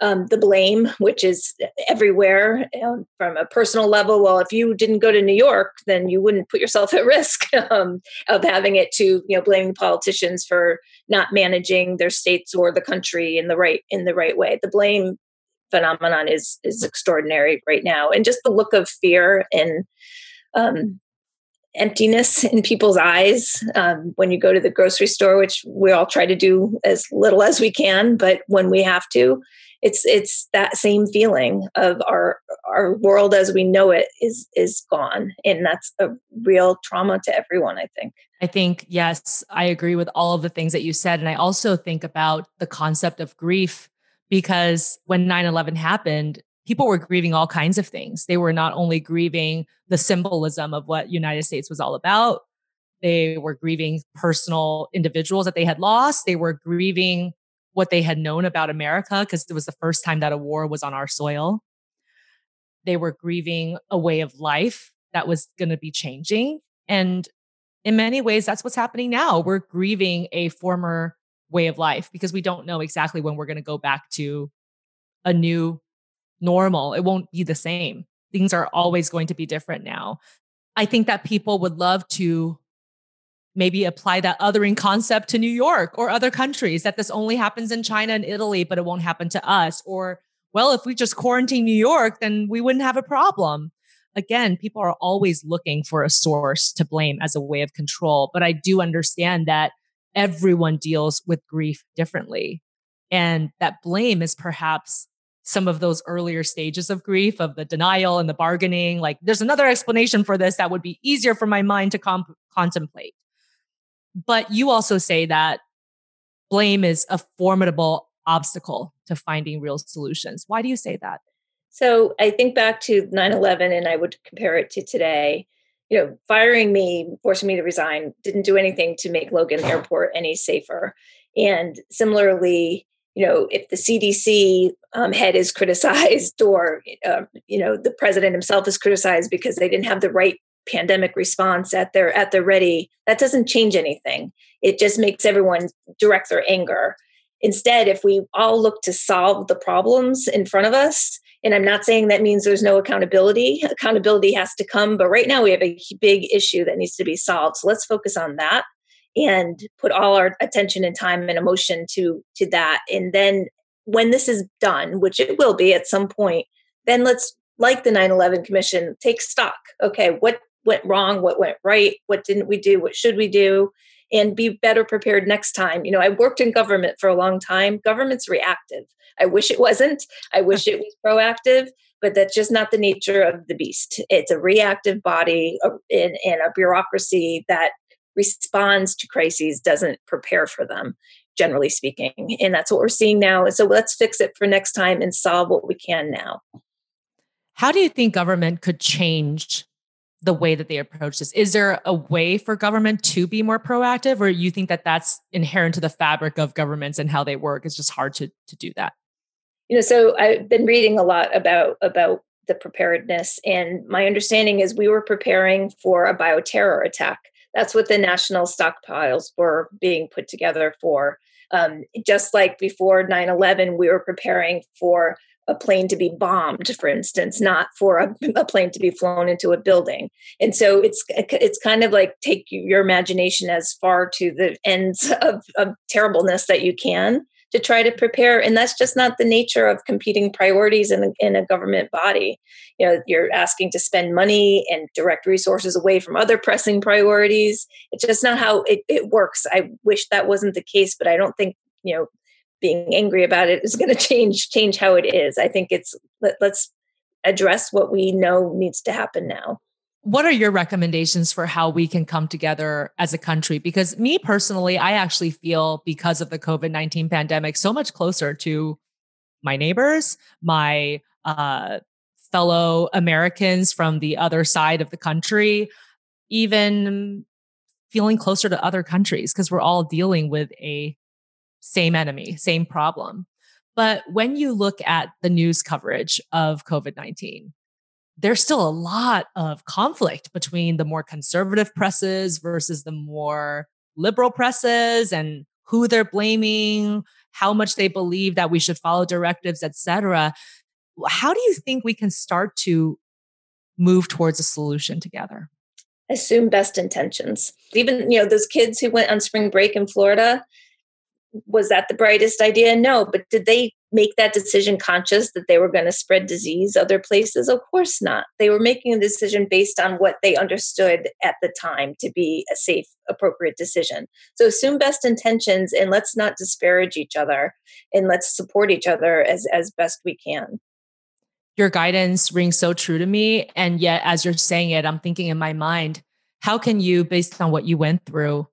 [SPEAKER 2] um, the blame, which is everywhere um, from a personal level. Well, if you didn't go to New York, then you wouldn't put yourself at risk um, of having it to you know blaming politicians for not managing their states or the country in the right in the right way. The blame phenomenon is is extraordinary right now, and just the look of fear and um, emptiness in people's eyes um, when you go to the grocery store, which we all try to do as little as we can, but when we have to, it's it's that same feeling of our our world as we know it is is gone. And that's a real trauma to everyone i think.
[SPEAKER 1] I think yes i agree with all of the things that you said. And i also think about the concept of grief because when 9-11 happened people were grieving all kinds of things they were not only grieving the symbolism of what united states was all about they were grieving personal individuals that they had lost they were grieving what they had known about America because it was the first time that a war was on our soil. They were grieving a way of life that was going to be changing. And in many ways, that's what's happening now. We're grieving a former way of life because we don't know exactly when we're going to go back to a new normal. It won't be the same. Things are always going to be different now. I think that people would love to maybe apply that othering concept to New York or other countries that this only happens in China and Italy, but it won't happen to us. Or, well, if we just quarantine New York, then we wouldn't have a problem. Again, people are always looking for a source to blame as a way of control. But I do understand that everyone deals with grief differently. And that blame is perhaps some of those earlier stages of grief, of the denial and the bargaining. Like, there's another explanation for this that would be easier for my mind to comp- contemplate. But you also say that blame is a formidable obstacle to finding real solutions. Why do you say that?
[SPEAKER 2] So I think back to 9 11 and I would compare it to today. You know, firing me, forcing me to resign, didn't do anything to make Logan Airport any safer. And similarly, you know, if the CDC um, head is criticized or, uh, you know, the president himself is criticized because they didn't have the right pandemic response at their at their ready, that doesn't change anything. It just makes everyone direct their anger. Instead, if we all look to solve the problems in front of us, and I'm not saying that means there's no accountability. Accountability has to come, but right now we have a big issue that needs to be solved. So let's focus on that and put all our attention and time and emotion to to that. And then when this is done, which it will be at some point, then let's like the 9/11 commission take stock. Okay, what went wrong, what went right, what didn't we do, what should we do? and be better prepared next time. You know, I worked in government for a long time. Government's reactive. I wish it wasn't. I wish it was proactive, but that's just not the nature of the beast. It's a reactive body uh, in, in a bureaucracy that responds to crises, doesn't prepare for them, generally speaking. And that's what we're seeing now. and So let's fix it for next time and solve what we can now.
[SPEAKER 1] How do you think government could change the way that they approach this is there a way for government to be more proactive or you think that that's inherent to the fabric of governments and how they work it's just hard to to do that
[SPEAKER 2] you know so i've been reading a lot about about the preparedness and my understanding is we were preparing for a bioterror attack that's what the national stockpiles were being put together for um, just like before 9-11 we were preparing for a plane to be bombed, for instance, not for a, a, plane to be flown into a building. And so it's it's kind of like take your imagination as far to the ends of, of terribleness that you can to try to prepare. And that's just not the nature of competing priorities in in a government body. You know, you're asking to spend money and direct resources away from other pressing priorities. It's just not how it, it works. I wish that wasn't the case, but I don't think you know being angry about it is going to change change how it is. I think it's let, let's address what we know needs to happen now.
[SPEAKER 1] What are your recommendations for how we can come together as a country? Because me personally, I actually feel because of the COVID 19 pandemic so much closer to my neighbors, my uh, fellow Americans from the other side of the country, even feeling closer to other countries because we're all dealing with a same enemy, same problem. But when you look at the news coverage of COVID 19, there's still a lot of conflict between the more conservative presses versus the more liberal presses and who they're blaming, how much they believe that we should follow directives, etc. How do you think we can start to move towards a solution together?
[SPEAKER 2] Assume best intentions. Even, you know, those kids who went on spring break in Florida, was that the brightest idea? No, but did they make that decision conscious that they were going to spread disease other places? Of course not. They were making a decision based on what they understood at the time to be a safe, appropriate decision. So assume best intentions and let's not disparage each other and let's support each other as, as best we can.
[SPEAKER 1] Your guidance rings so true to me. And yet, as you're saying it, I'm thinking in my mind, how can you, based on what you went through,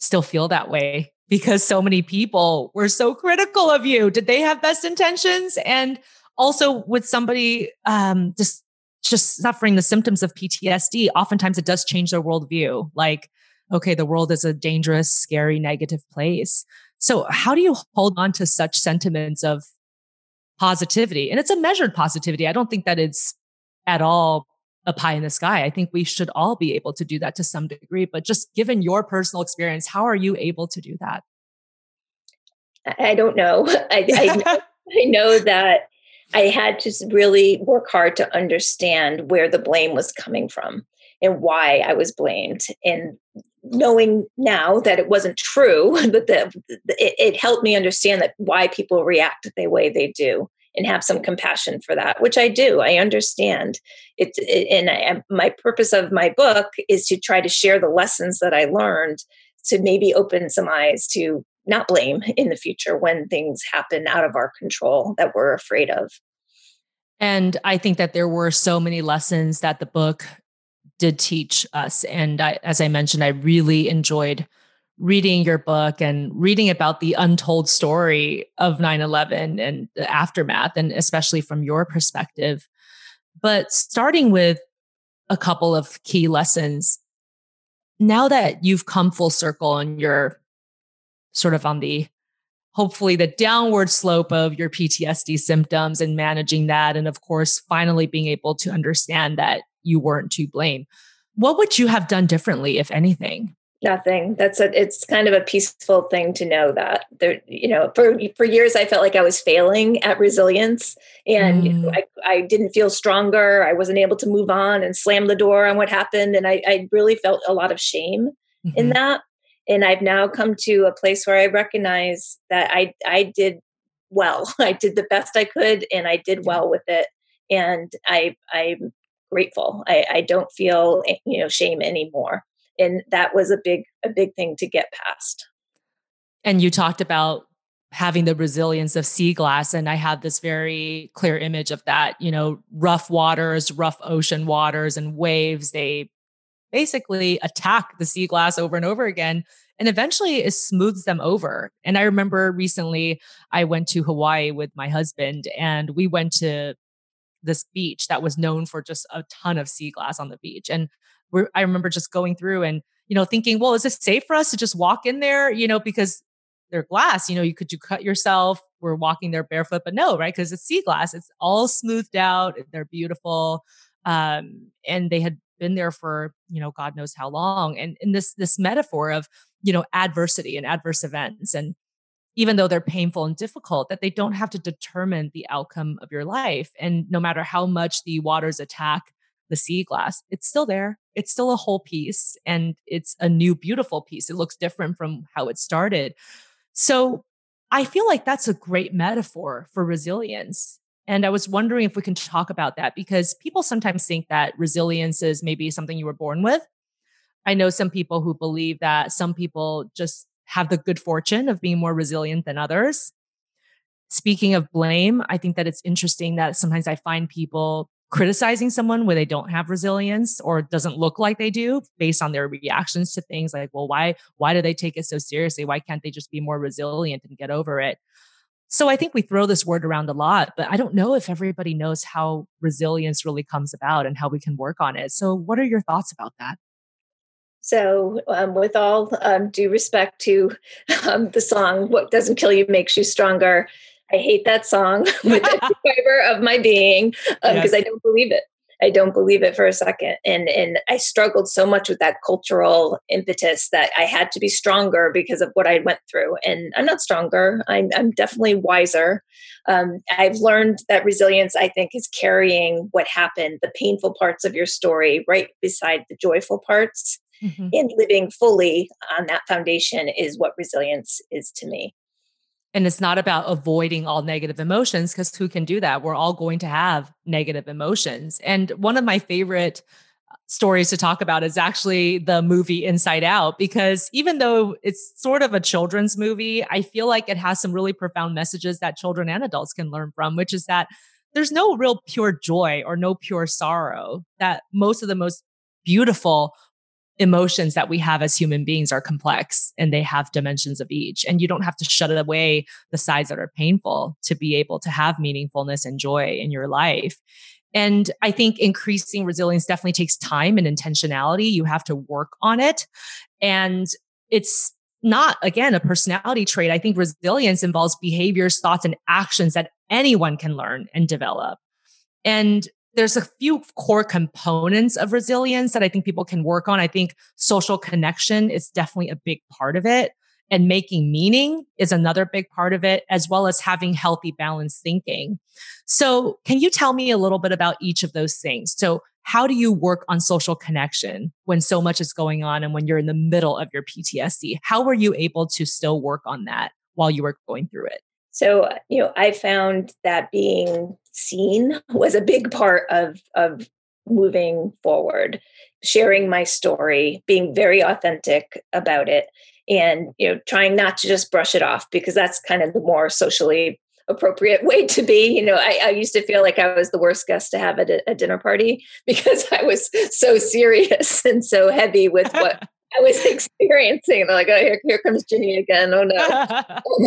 [SPEAKER 1] still feel that way because so many people were so critical of you. Did they have best intentions? And also with somebody um, just just suffering the symptoms of PTSD, oftentimes it does change their worldview. Like, okay, the world is a dangerous, scary, negative place. So how do you hold on to such sentiments of positivity? And it's a measured positivity. I don't think that it's at all a pie in the sky. I think we should all be able to do that to some degree. But just given your personal experience, how are you able to do that?
[SPEAKER 2] I don't know. I, I, know, I know that I had to really work hard to understand where the blame was coming from and why I was blamed. And knowing now that it wasn't true, but that it, it helped me understand that why people react the way they do and have some compassion for that, which I do. I understand it, it and I, my purpose of my book is to try to share the lessons that I learned to maybe open some eyes to not blame in the future when things happen out of our control that we're afraid of.
[SPEAKER 1] And I think that there were so many lessons that the book did teach us. And I, as I mentioned, I really enjoyed reading your book and reading about the untold story of 9 11 and the aftermath, and especially from your perspective. But starting with a couple of key lessons, now that you've come full circle and you're sort of on the hopefully the downward slope of your PTSD symptoms and managing that. And of course, finally being able to understand that you weren't to blame. What would you have done differently, if anything?
[SPEAKER 2] Nothing. That's a, it's kind of a peaceful thing to know that there, you know, for, for years I felt like I was failing at resilience and mm. I, I didn't feel stronger. I wasn't able to move on and slam the door on what happened. And I, I really felt a lot of shame mm-hmm. in that. And I've now come to a place where I recognize that I, I did well. I did the best I could and I did well with it. And I, I'm grateful. I, I don't feel eh, you know shame anymore, and that was a big a big thing to get past.
[SPEAKER 1] And you talked about having the resilience of sea glass and i have this very clear image of that you know rough waters rough ocean waters and waves they basically attack the sea glass over and over again and eventually it smooths them over and i remember recently i went to hawaii with my husband and we went to this beach that was known for just a ton of sea glass on the beach. And I remember just going through and, you know, thinking, well, is it safe for us to just walk in there? You know, because they're glass, you know, you could you cut yourself. We're walking there barefoot, but no, right? Because it's sea glass. It's all smoothed out. They're beautiful. Um, and they had been there for, you know, God knows how long. And in this this metaphor of, you know, adversity and adverse events and even though they're painful and difficult, that they don't have to determine the outcome of your life. And no matter how much the waters attack the sea glass, it's still there. It's still a whole piece and it's a new, beautiful piece. It looks different from how it started. So I feel like that's a great metaphor for resilience. And I was wondering if we can talk about that because people sometimes think that resilience is maybe something you were born with. I know some people who believe that some people just have the good fortune of being more resilient than others. Speaking of blame, I think that it's interesting that sometimes I find people criticizing someone where they don't have resilience or doesn't look like they do based on their reactions to things like well why why do they take it so seriously? Why can't they just be more resilient and get over it? So i think we throw this word around a lot but i don't know if everybody knows how resilience really comes about and how we can work on it. So what are your thoughts about that?
[SPEAKER 2] So, um, with all um, due respect to um, the song, What Doesn't Kill You Makes You Stronger, I hate that song with the fiber of my being because um, yes. I don't believe it. I don't believe it for a second. And and I struggled so much with that cultural impetus that I had to be stronger because of what I went through. And I'm not stronger. I'm I'm definitely wiser. Um, I've learned that resilience, I think, is carrying what happened, the painful parts of your story, right beside the joyful parts mm-hmm. and living fully on that foundation is what resilience is to me.
[SPEAKER 1] And it's not about avoiding all negative emotions because who can do that? We're all going to have negative emotions. And one of my favorite uh, stories to talk about is actually the movie Inside Out, because even though it's sort of a children's movie, I feel like it has some really profound messages that children and adults can learn from, which is that there's no real pure joy or no pure sorrow, that most of the most beautiful emotions that we have as human beings are complex and they have dimensions of each. And you don't have to shut away the sides that are painful to be able to have meaningfulness and joy in your life. And I think increasing resilience definitely takes time and intentionality. You have to work on it. And it's not, again, a personality trait. I think resilience involves behaviors, thoughts, and actions that anyone can learn and develop. And there's a few core components of resilience that I think people can work on. I think social connection is definitely a big part of it. And making meaning is another big part of it, as well as having healthy, balanced thinking. So, can you tell me a little bit about each of those things? So, how do you work on social connection when so much is going on and when you're in the middle of your PTSD? How were you able to still work on that while you were going through it?
[SPEAKER 2] So, you know, I found that being seen was a big part of of moving forward, sharing my story, being very authentic about it, and you know, trying not to just brush it off because that's kind of the more socially appropriate way to be. You know, I, I, used to feel like I was the worst guest to have at a, a dinner party because I was so serious and so heavy with what I was experiencing. They're like, oh, here, here comes Ginny again. Oh no.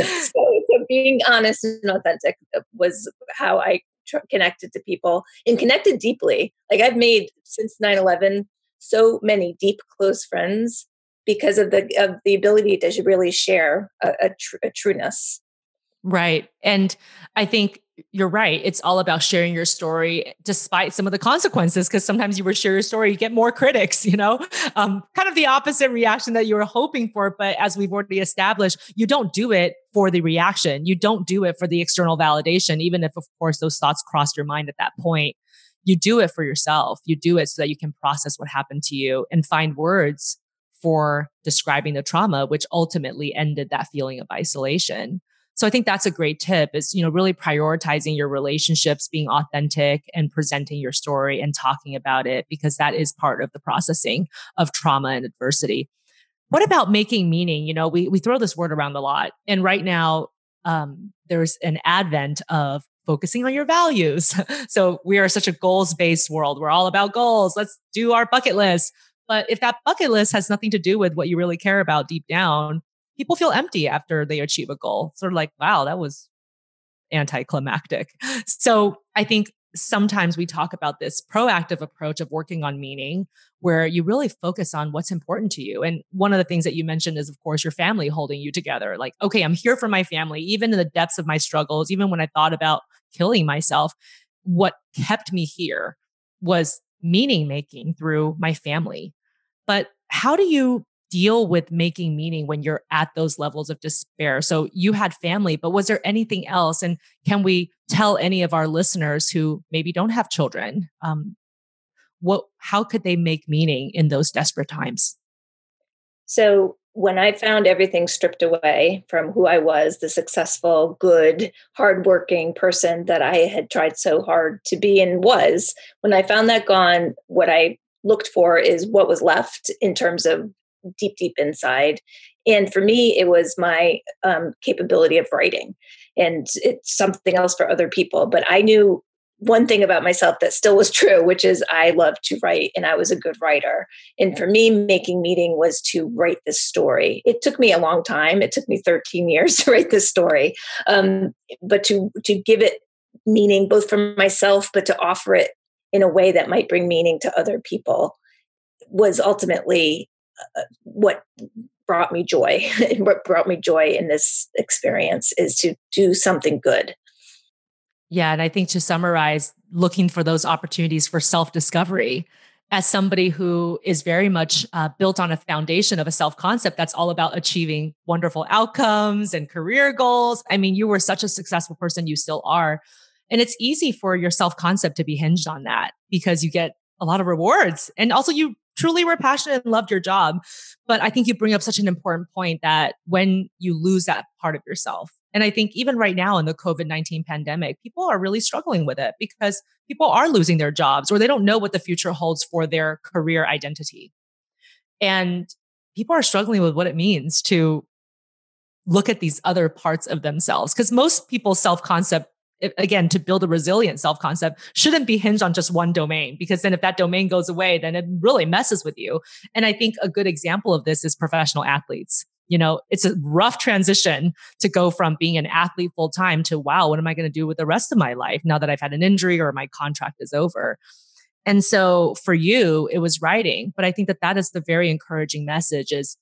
[SPEAKER 2] so, so, being honest and authentic was how I tr- connected to people and connected deeply. Like I've made since 9-11 so many deep, close friends because of the of the ability to really share a, a, tr- a trueness.
[SPEAKER 1] Right. And I think you're right. It's all about sharing your story despite some of the consequences. Because sometimes you will share your story, you get more critics, you know, um, kind of the opposite reaction that you were hoping for. But as we've already established, you don't do it for the reaction. You don't do it for the external validation, even if, of course, those thoughts crossed your mind at that point. You do it for yourself. You do it so that you can process what happened to you and find words for describing the trauma, which ultimately ended that feeling of isolation. So I think that's a great tip is, you know, really prioritizing your relationships, being authentic and presenting your story and talking about it because that is part of the processing of trauma and adversity. What about making meaning? You know, we, we throw this word around a lot. And right now, um, there's an advent of focusing on your values. so we are such a goals based world. We're all about goals. Let's do our bucket list. But if that bucket list has nothing to do with what you really care about deep down, people feel empty after they achieve a goal. Sort of like, wow, that was anticlimactic. So I think sometimes we talk about this proactive approach of working on meaning where you really focus on what's important to you. And one of the things that you mentioned is, of course, your family holding you together. Like, okay, I'm here for my family, even in the depths of my struggles, even when I thought about killing myself. What kept me here was meaning making through my family. But how do you deal with making meaning when you're at those levels of despair? So you had family, but was there anything else? And can we tell any of our listeners who maybe don't have children, um, what, how could they make meaning in those desperate times?
[SPEAKER 2] So when I found everything stripped away from who I was, the successful, good, hardworking person that I had tried so hard to be and was, when I found that gone, what I looked for is what was left in terms of deep, deep inside. And for me, it was my um, capability of writing. And it's something else for other people. But I knew one thing about myself that still was true, which is I love to write and I was a good writer. And for me, making meaning was to write this story. It took me a long time. It took me 13 years to write this story. Um, but to to give it meaning both for myself, but to offer it in a way that might bring meaning to other people was ultimately what brought me joy what brought me joy in this experience is to do something good
[SPEAKER 1] yeah and i think to summarize looking for those opportunities for self-discovery as somebody who is very much uh, built on a foundation of a self concept that's all about achieving wonderful outcomes and career goals. I mean, you were such a successful person, you still are. And it's easy for your self concept to be hinged on that because you get a lot of rewards. And also, you truly were passionate and loved your job. But I think you bring up such an important point that when you lose that part of yourself, and I think even right now in the COVID 19 pandemic, people are really struggling with it because people are losing their jobs or they don't know what the future holds for their career identity. And people are struggling with what it means to look at these other parts of themselves because most people's self concept again to build a resilient self concept shouldn't be hinged on just one domain because then if that domain goes away then it really messes with you. And i think a good example of this is professional athletes. You know it's a rough transition to go from being an athlete full time to wow what am i going to do with the rest of my life now that i've had an injury or my contract is over? And so for you it was writing but i think that that is the very encouraging message is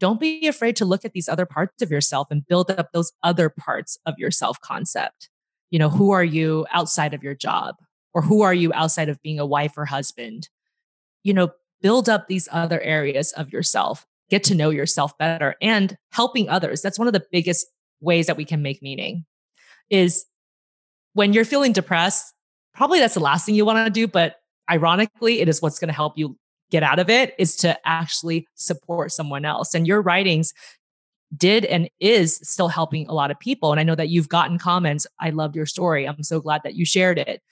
[SPEAKER 1] don't be afraid to look at these other parts of yourself and build up those other parts of your self concept you know, who are you outside of your job? Or who are you outside of being a wife or husband? You know, build up these other areas of yourself, get to know yourself better and helping others. That's one of the biggest ways that we can make meaning is when you're feeling depressed, probably that's the last thing you want to do. But ironically, it is what's going to help you get out of it is to actually support someone else. And your writings did and is still helping a lot of people. And I know that you've gotten comments. I loved your story. I'm so glad that you shared it.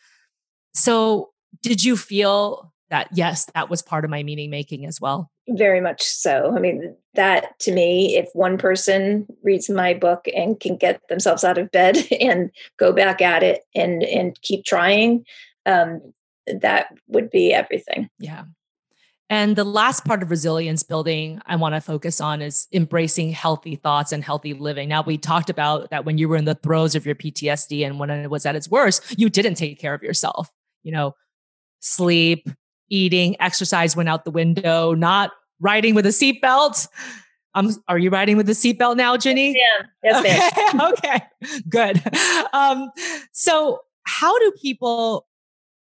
[SPEAKER 1] So, did you feel that yes, that was part of my meaning making as well.
[SPEAKER 2] Very much so. I mean, that to me, if one person reads my book and can get themselves out of bed and go back at it and and keep trying, um, that would be everything.
[SPEAKER 1] Yeah. And the last part of resilience building I want to focus on is embracing healthy thoughts and healthy living. Now, we talked about that when you were in the throes of your PTSD and when it was at its worst, you didn't take care of yourself. You know, sleep, eating, exercise went out the window, not riding with a seatbelt. Um, are you riding with a seatbelt now, Ginny?
[SPEAKER 2] Yeah. Yes,
[SPEAKER 1] okay. okay. Good. Um, so, how do people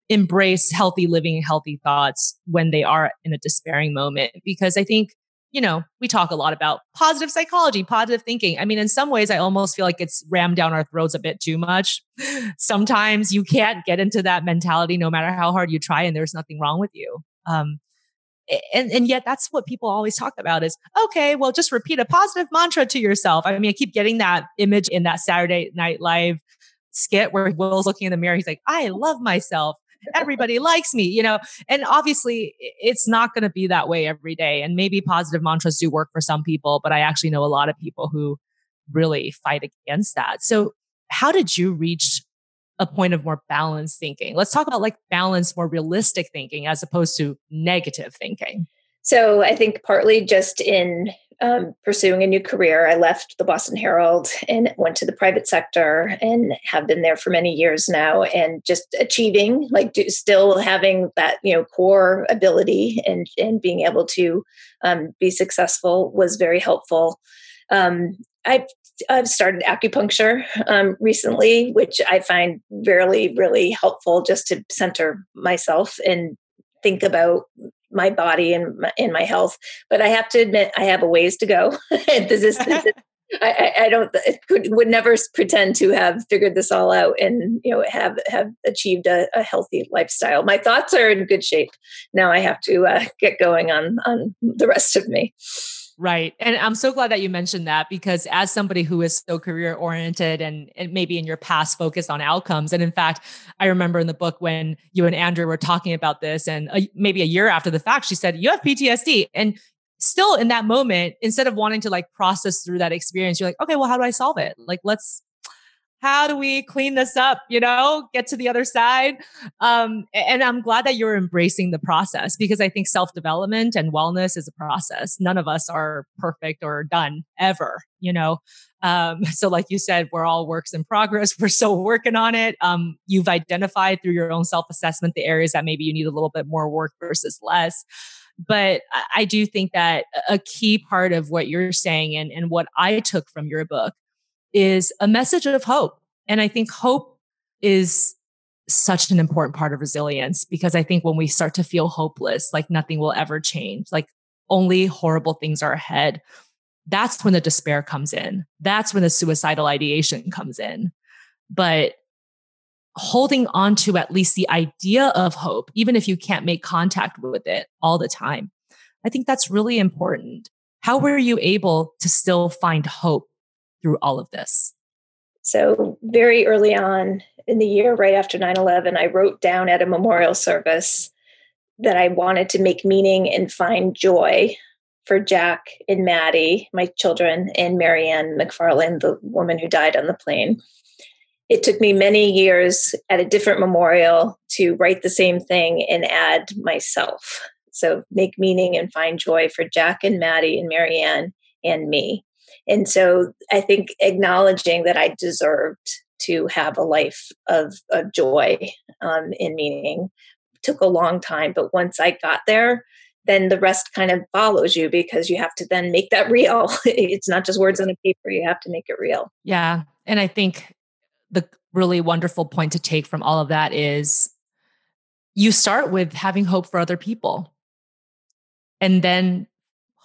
[SPEAKER 1] embrace healthy living, healthy thoughts when they are in a despairing moment? Because I think you know, we talk a lot about positive psychology, positive thinking. I mean, in some ways, I almost feel like it's rammed down our throats a bit too much. Sometimes you can't get into that mentality no matter how hard you try, and there's nothing wrong with you. Um, and, and yet that's what people always talk about is okay well just repeat a positive mantra to yourself i mean i keep getting that image in that saturday night live skit where will's looking in the mirror he's like i love myself everybody likes me, you know. And obviously, it's not going to be that way every day. And maybe positive mantras do work for some people, but I actually know a lot of people who really fight against that. So, how did you reach a point of more balanced thinking? Let's talk about like balanced, more realistic thinking as opposed to negative thinking.
[SPEAKER 2] So, I think partly just in um, pursuing a new career. I left the Boston Herald and went to the private sector and have been there for many years now. And just achieving, like, do, still having that you know core ability and and being able to um, be successful was very helpful. Um, I've I've started acupuncture um, recently, which I find really, really helpful just to center myself and think about my body and my, and my health. But I have to admit, I have a ways to go. this is, this is I, I, don't could would never pretend to have figured this all out and you know have have achieved a, a healthy lifestyle. My thoughts are in good shape. Now I have to uh, get going on on the rest of me.
[SPEAKER 1] Right. And I'm so glad that you mentioned that because as somebody who is so career oriented and, and maybe in your past focused on outcomes. And in fact, I remember in the book when you and Andrea were talking about this, and a, maybe a year after the fact, she said, You have PTSD. And still in that moment, instead of wanting to like process through that experience, you're like, okay, well, how do I solve it? Like, let's how do we clean this up you know get to the other side? Um, and i'm glad that you're embracing the process because i think self-development and wellness is a process. None of us are perfect or done ever you know? Um, so like you said we're all works in progress. We're still working on it. Um, you've identified through your own self-assessment the areas that maybe you need a little bit more work versus less. But i do think that a key part of what you're saying and, and what i took from your book is a message of hope. And I think hope is such an important part of resilience because I think when we start to feel hopeless, like nothing will ever change, like only horrible things are ahead, that's when the despair comes in. That's when the suicidal ideation comes in. But holding on to at least the idea of hope, even if you can't make contact with it all the time, I think that's really important. How were you able to still find hope through all of this?
[SPEAKER 2] So, very early on in the year, right after 9 11, I wrote down at a memorial service that I wanted to make meaning and find joy for Jack and Maddie, my children, and Marianne MacFarlane, the woman who died on the plane. It took me many years at a different memorial to write the same thing and add myself. So, make meaning and find joy for Jack and Maddie and Marianne and me. And so I think acknowledging that I deserved to have a life of, of joy um, and meaning took a long time. But once I got there, then the rest kind of follows you because you have to then make that real. it's not just words on a paper, you have to make it real.
[SPEAKER 1] Yeah. And I think the really wonderful point to take from all of that is you start with having hope for other people. And then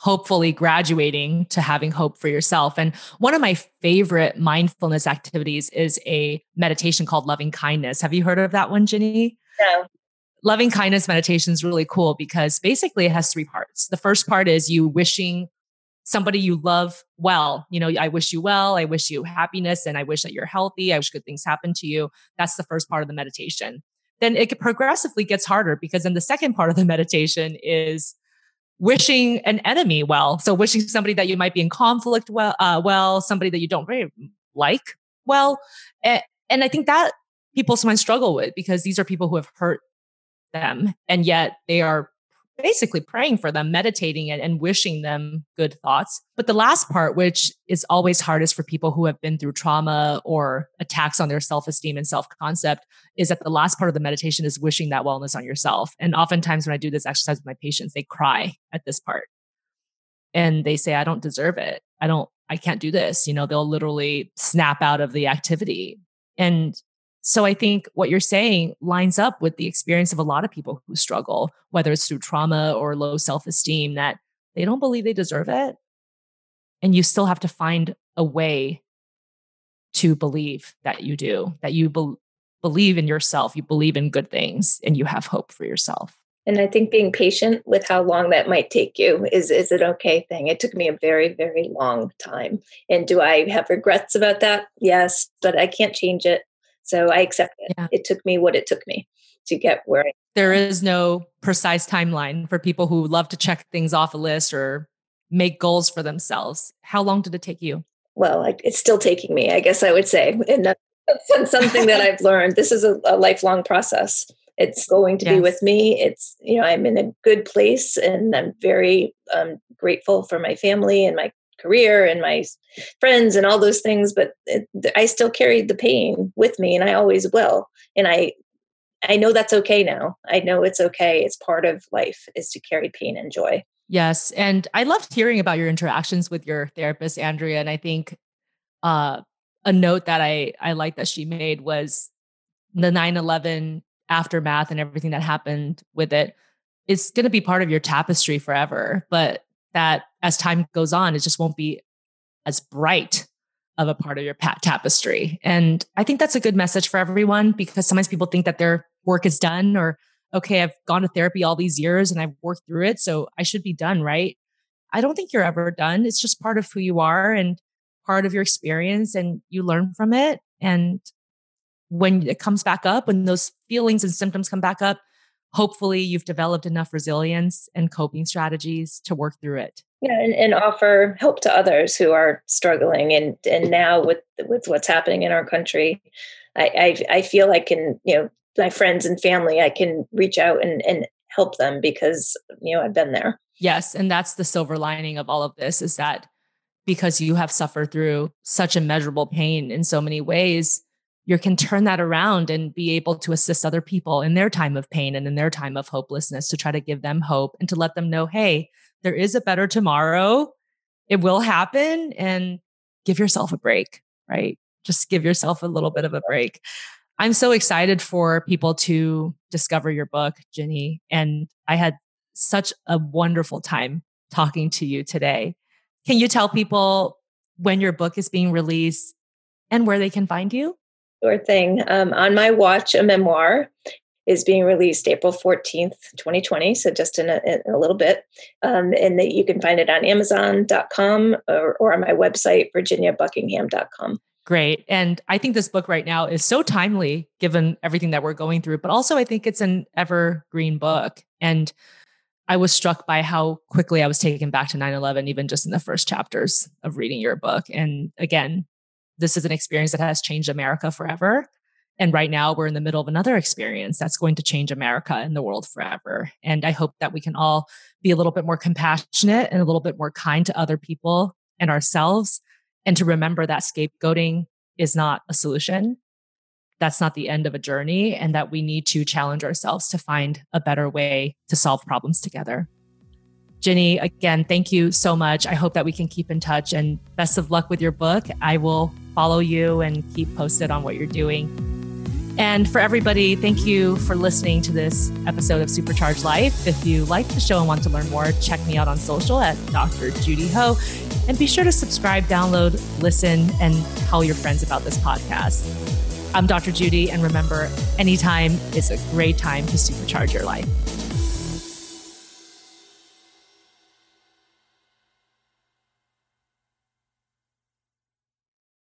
[SPEAKER 1] hopefully graduating to having hope for yourself. And one of my favorite mindfulness activities is a meditation called loving kindness. Have you heard of that one, Ginny?
[SPEAKER 2] No.
[SPEAKER 1] Loving kindness meditation is really cool because basically it has three parts. The first part is you wishing somebody you love well. You know, I wish you well, I wish you happiness, and I wish that you're healthy. I wish good things happen to you. That's the first part of the meditation. then it progressively gets harder because then the second part of the meditation is wishing an enemy well. So wishing somebody that you might be in conflict well, uh, well, somebody that you don't very like well. And, and I think that people sometimes struggle with because these are people who have hurt them and yet they are basically praying for them, meditating and, and wishing them good thoughts. But the last part, which is always hardest for people who have been through trauma or attacks on their self esteem and self concept, is that the last part of the meditation is wishing that wellness on yourself. And oftentimes, when I do this exercise with my patients, they cry at this part and they say, I don't deserve it. I don't, I can't do this. You know, they'll literally snap out of the activity. And so I think what you're saying lines up with the experience of a lot of people who struggle, whether it's through trauma or low self esteem, that they don't believe they deserve it. And you still have to find a way to believe that you do, that you be- believe in yourself, you believe in good things, and you have hope for yourself.
[SPEAKER 2] And I think being patient with how long that might take you is is an okay thing. It took me a very very long time. And do I have regrets about that? Yes, but I can't change it. So I accept it. Yeah. It took me what it took me to get where I
[SPEAKER 1] there is no precise timeline for people who love to check things off a list or make goals for themselves. How long did it take you?
[SPEAKER 2] Well, it's still taking me, I guess I would say. And that's something that I've learned. This is a, a lifelong process. It's going to yes. be with me. It's, you know, I'm in a good place and I'm very um, grateful for my family and my career and my friends and all those things but it, i still carried the pain with me and i always will and i i know that's okay now. I know it's okay. It's part of life is to carry pain and joy.
[SPEAKER 1] Yes and i loved hearing about your interactions with your therapist andrea and i think uh, a note that i i like that she made was the 9-11 aftermath and everything that happened with it. It is going to be part of your tapestry forever but that as time goes on, it just won't be as bright of a part of your tapestry. And I think that's a good message for everyone because sometimes people think that their work is done or, okay, I've gone to therapy all these years and I've worked through it. So I should be done, right? I don't think you're ever done. It's just part of who you are and part of your experience and you learn from it. And when it comes back up, when those feelings and symptoms come back up, hopefully you've developed enough resilience and coping strategies to work through it
[SPEAKER 2] yeah and, and offer help to others who are struggling and and now with with what's happening in our country i i, I feel i can you know my friends and family i can reach out and and help them because you know i've been there.
[SPEAKER 1] Yes and that's the silver lining of all of this is that because you have suffered through such immeasurable pain in so many ways you can turn that around and be able to assist other people in their time of pain and in their time of hopelessness to try to give them hope and to let them know, hey, there is a better tomorrow. It will happen and give yourself a break, right? Just give yourself a little bit of a break. I'm so excited for people to discover your book, Ginny. And I had such a wonderful time talking to you today. Can you tell people when your book is being released and where they can find you?
[SPEAKER 2] Sure thing. Um, on my watch, a memoir is being released April 14th, 2020. So just in a, in a little bit. Um, and that you can find it on Amazon.com or, or on my website, virginiabuckingham.com.
[SPEAKER 1] Great. And I think this book right now is so timely given everything that we're going through, but also I think it's an evergreen book. And I was struck by how quickly I was taken back to 9 11, even just in the first chapters of reading your book. And again, this is an experience that has changed America forever. And right now, we're in the middle of another experience that's going to change America and the world forever. And I hope that we can all be a little bit more compassionate and a little bit more kind to other people and ourselves, and to remember that scapegoating is not a solution. That's not the end of a journey, and that we need to challenge ourselves to find a better way to solve problems together. Ginny, again, thank you so much. I hope that we can keep in touch and best of luck with your book. I will follow you and keep posted on what you're doing. And for everybody, thank you for listening to this episode of Supercharged Life. If you like the show and want to learn more, check me out on social at Dr. Judy Ho. And be sure to subscribe, download, listen, and tell your friends about this podcast. I'm Dr. Judy, and remember, anytime is a great time to supercharge your life.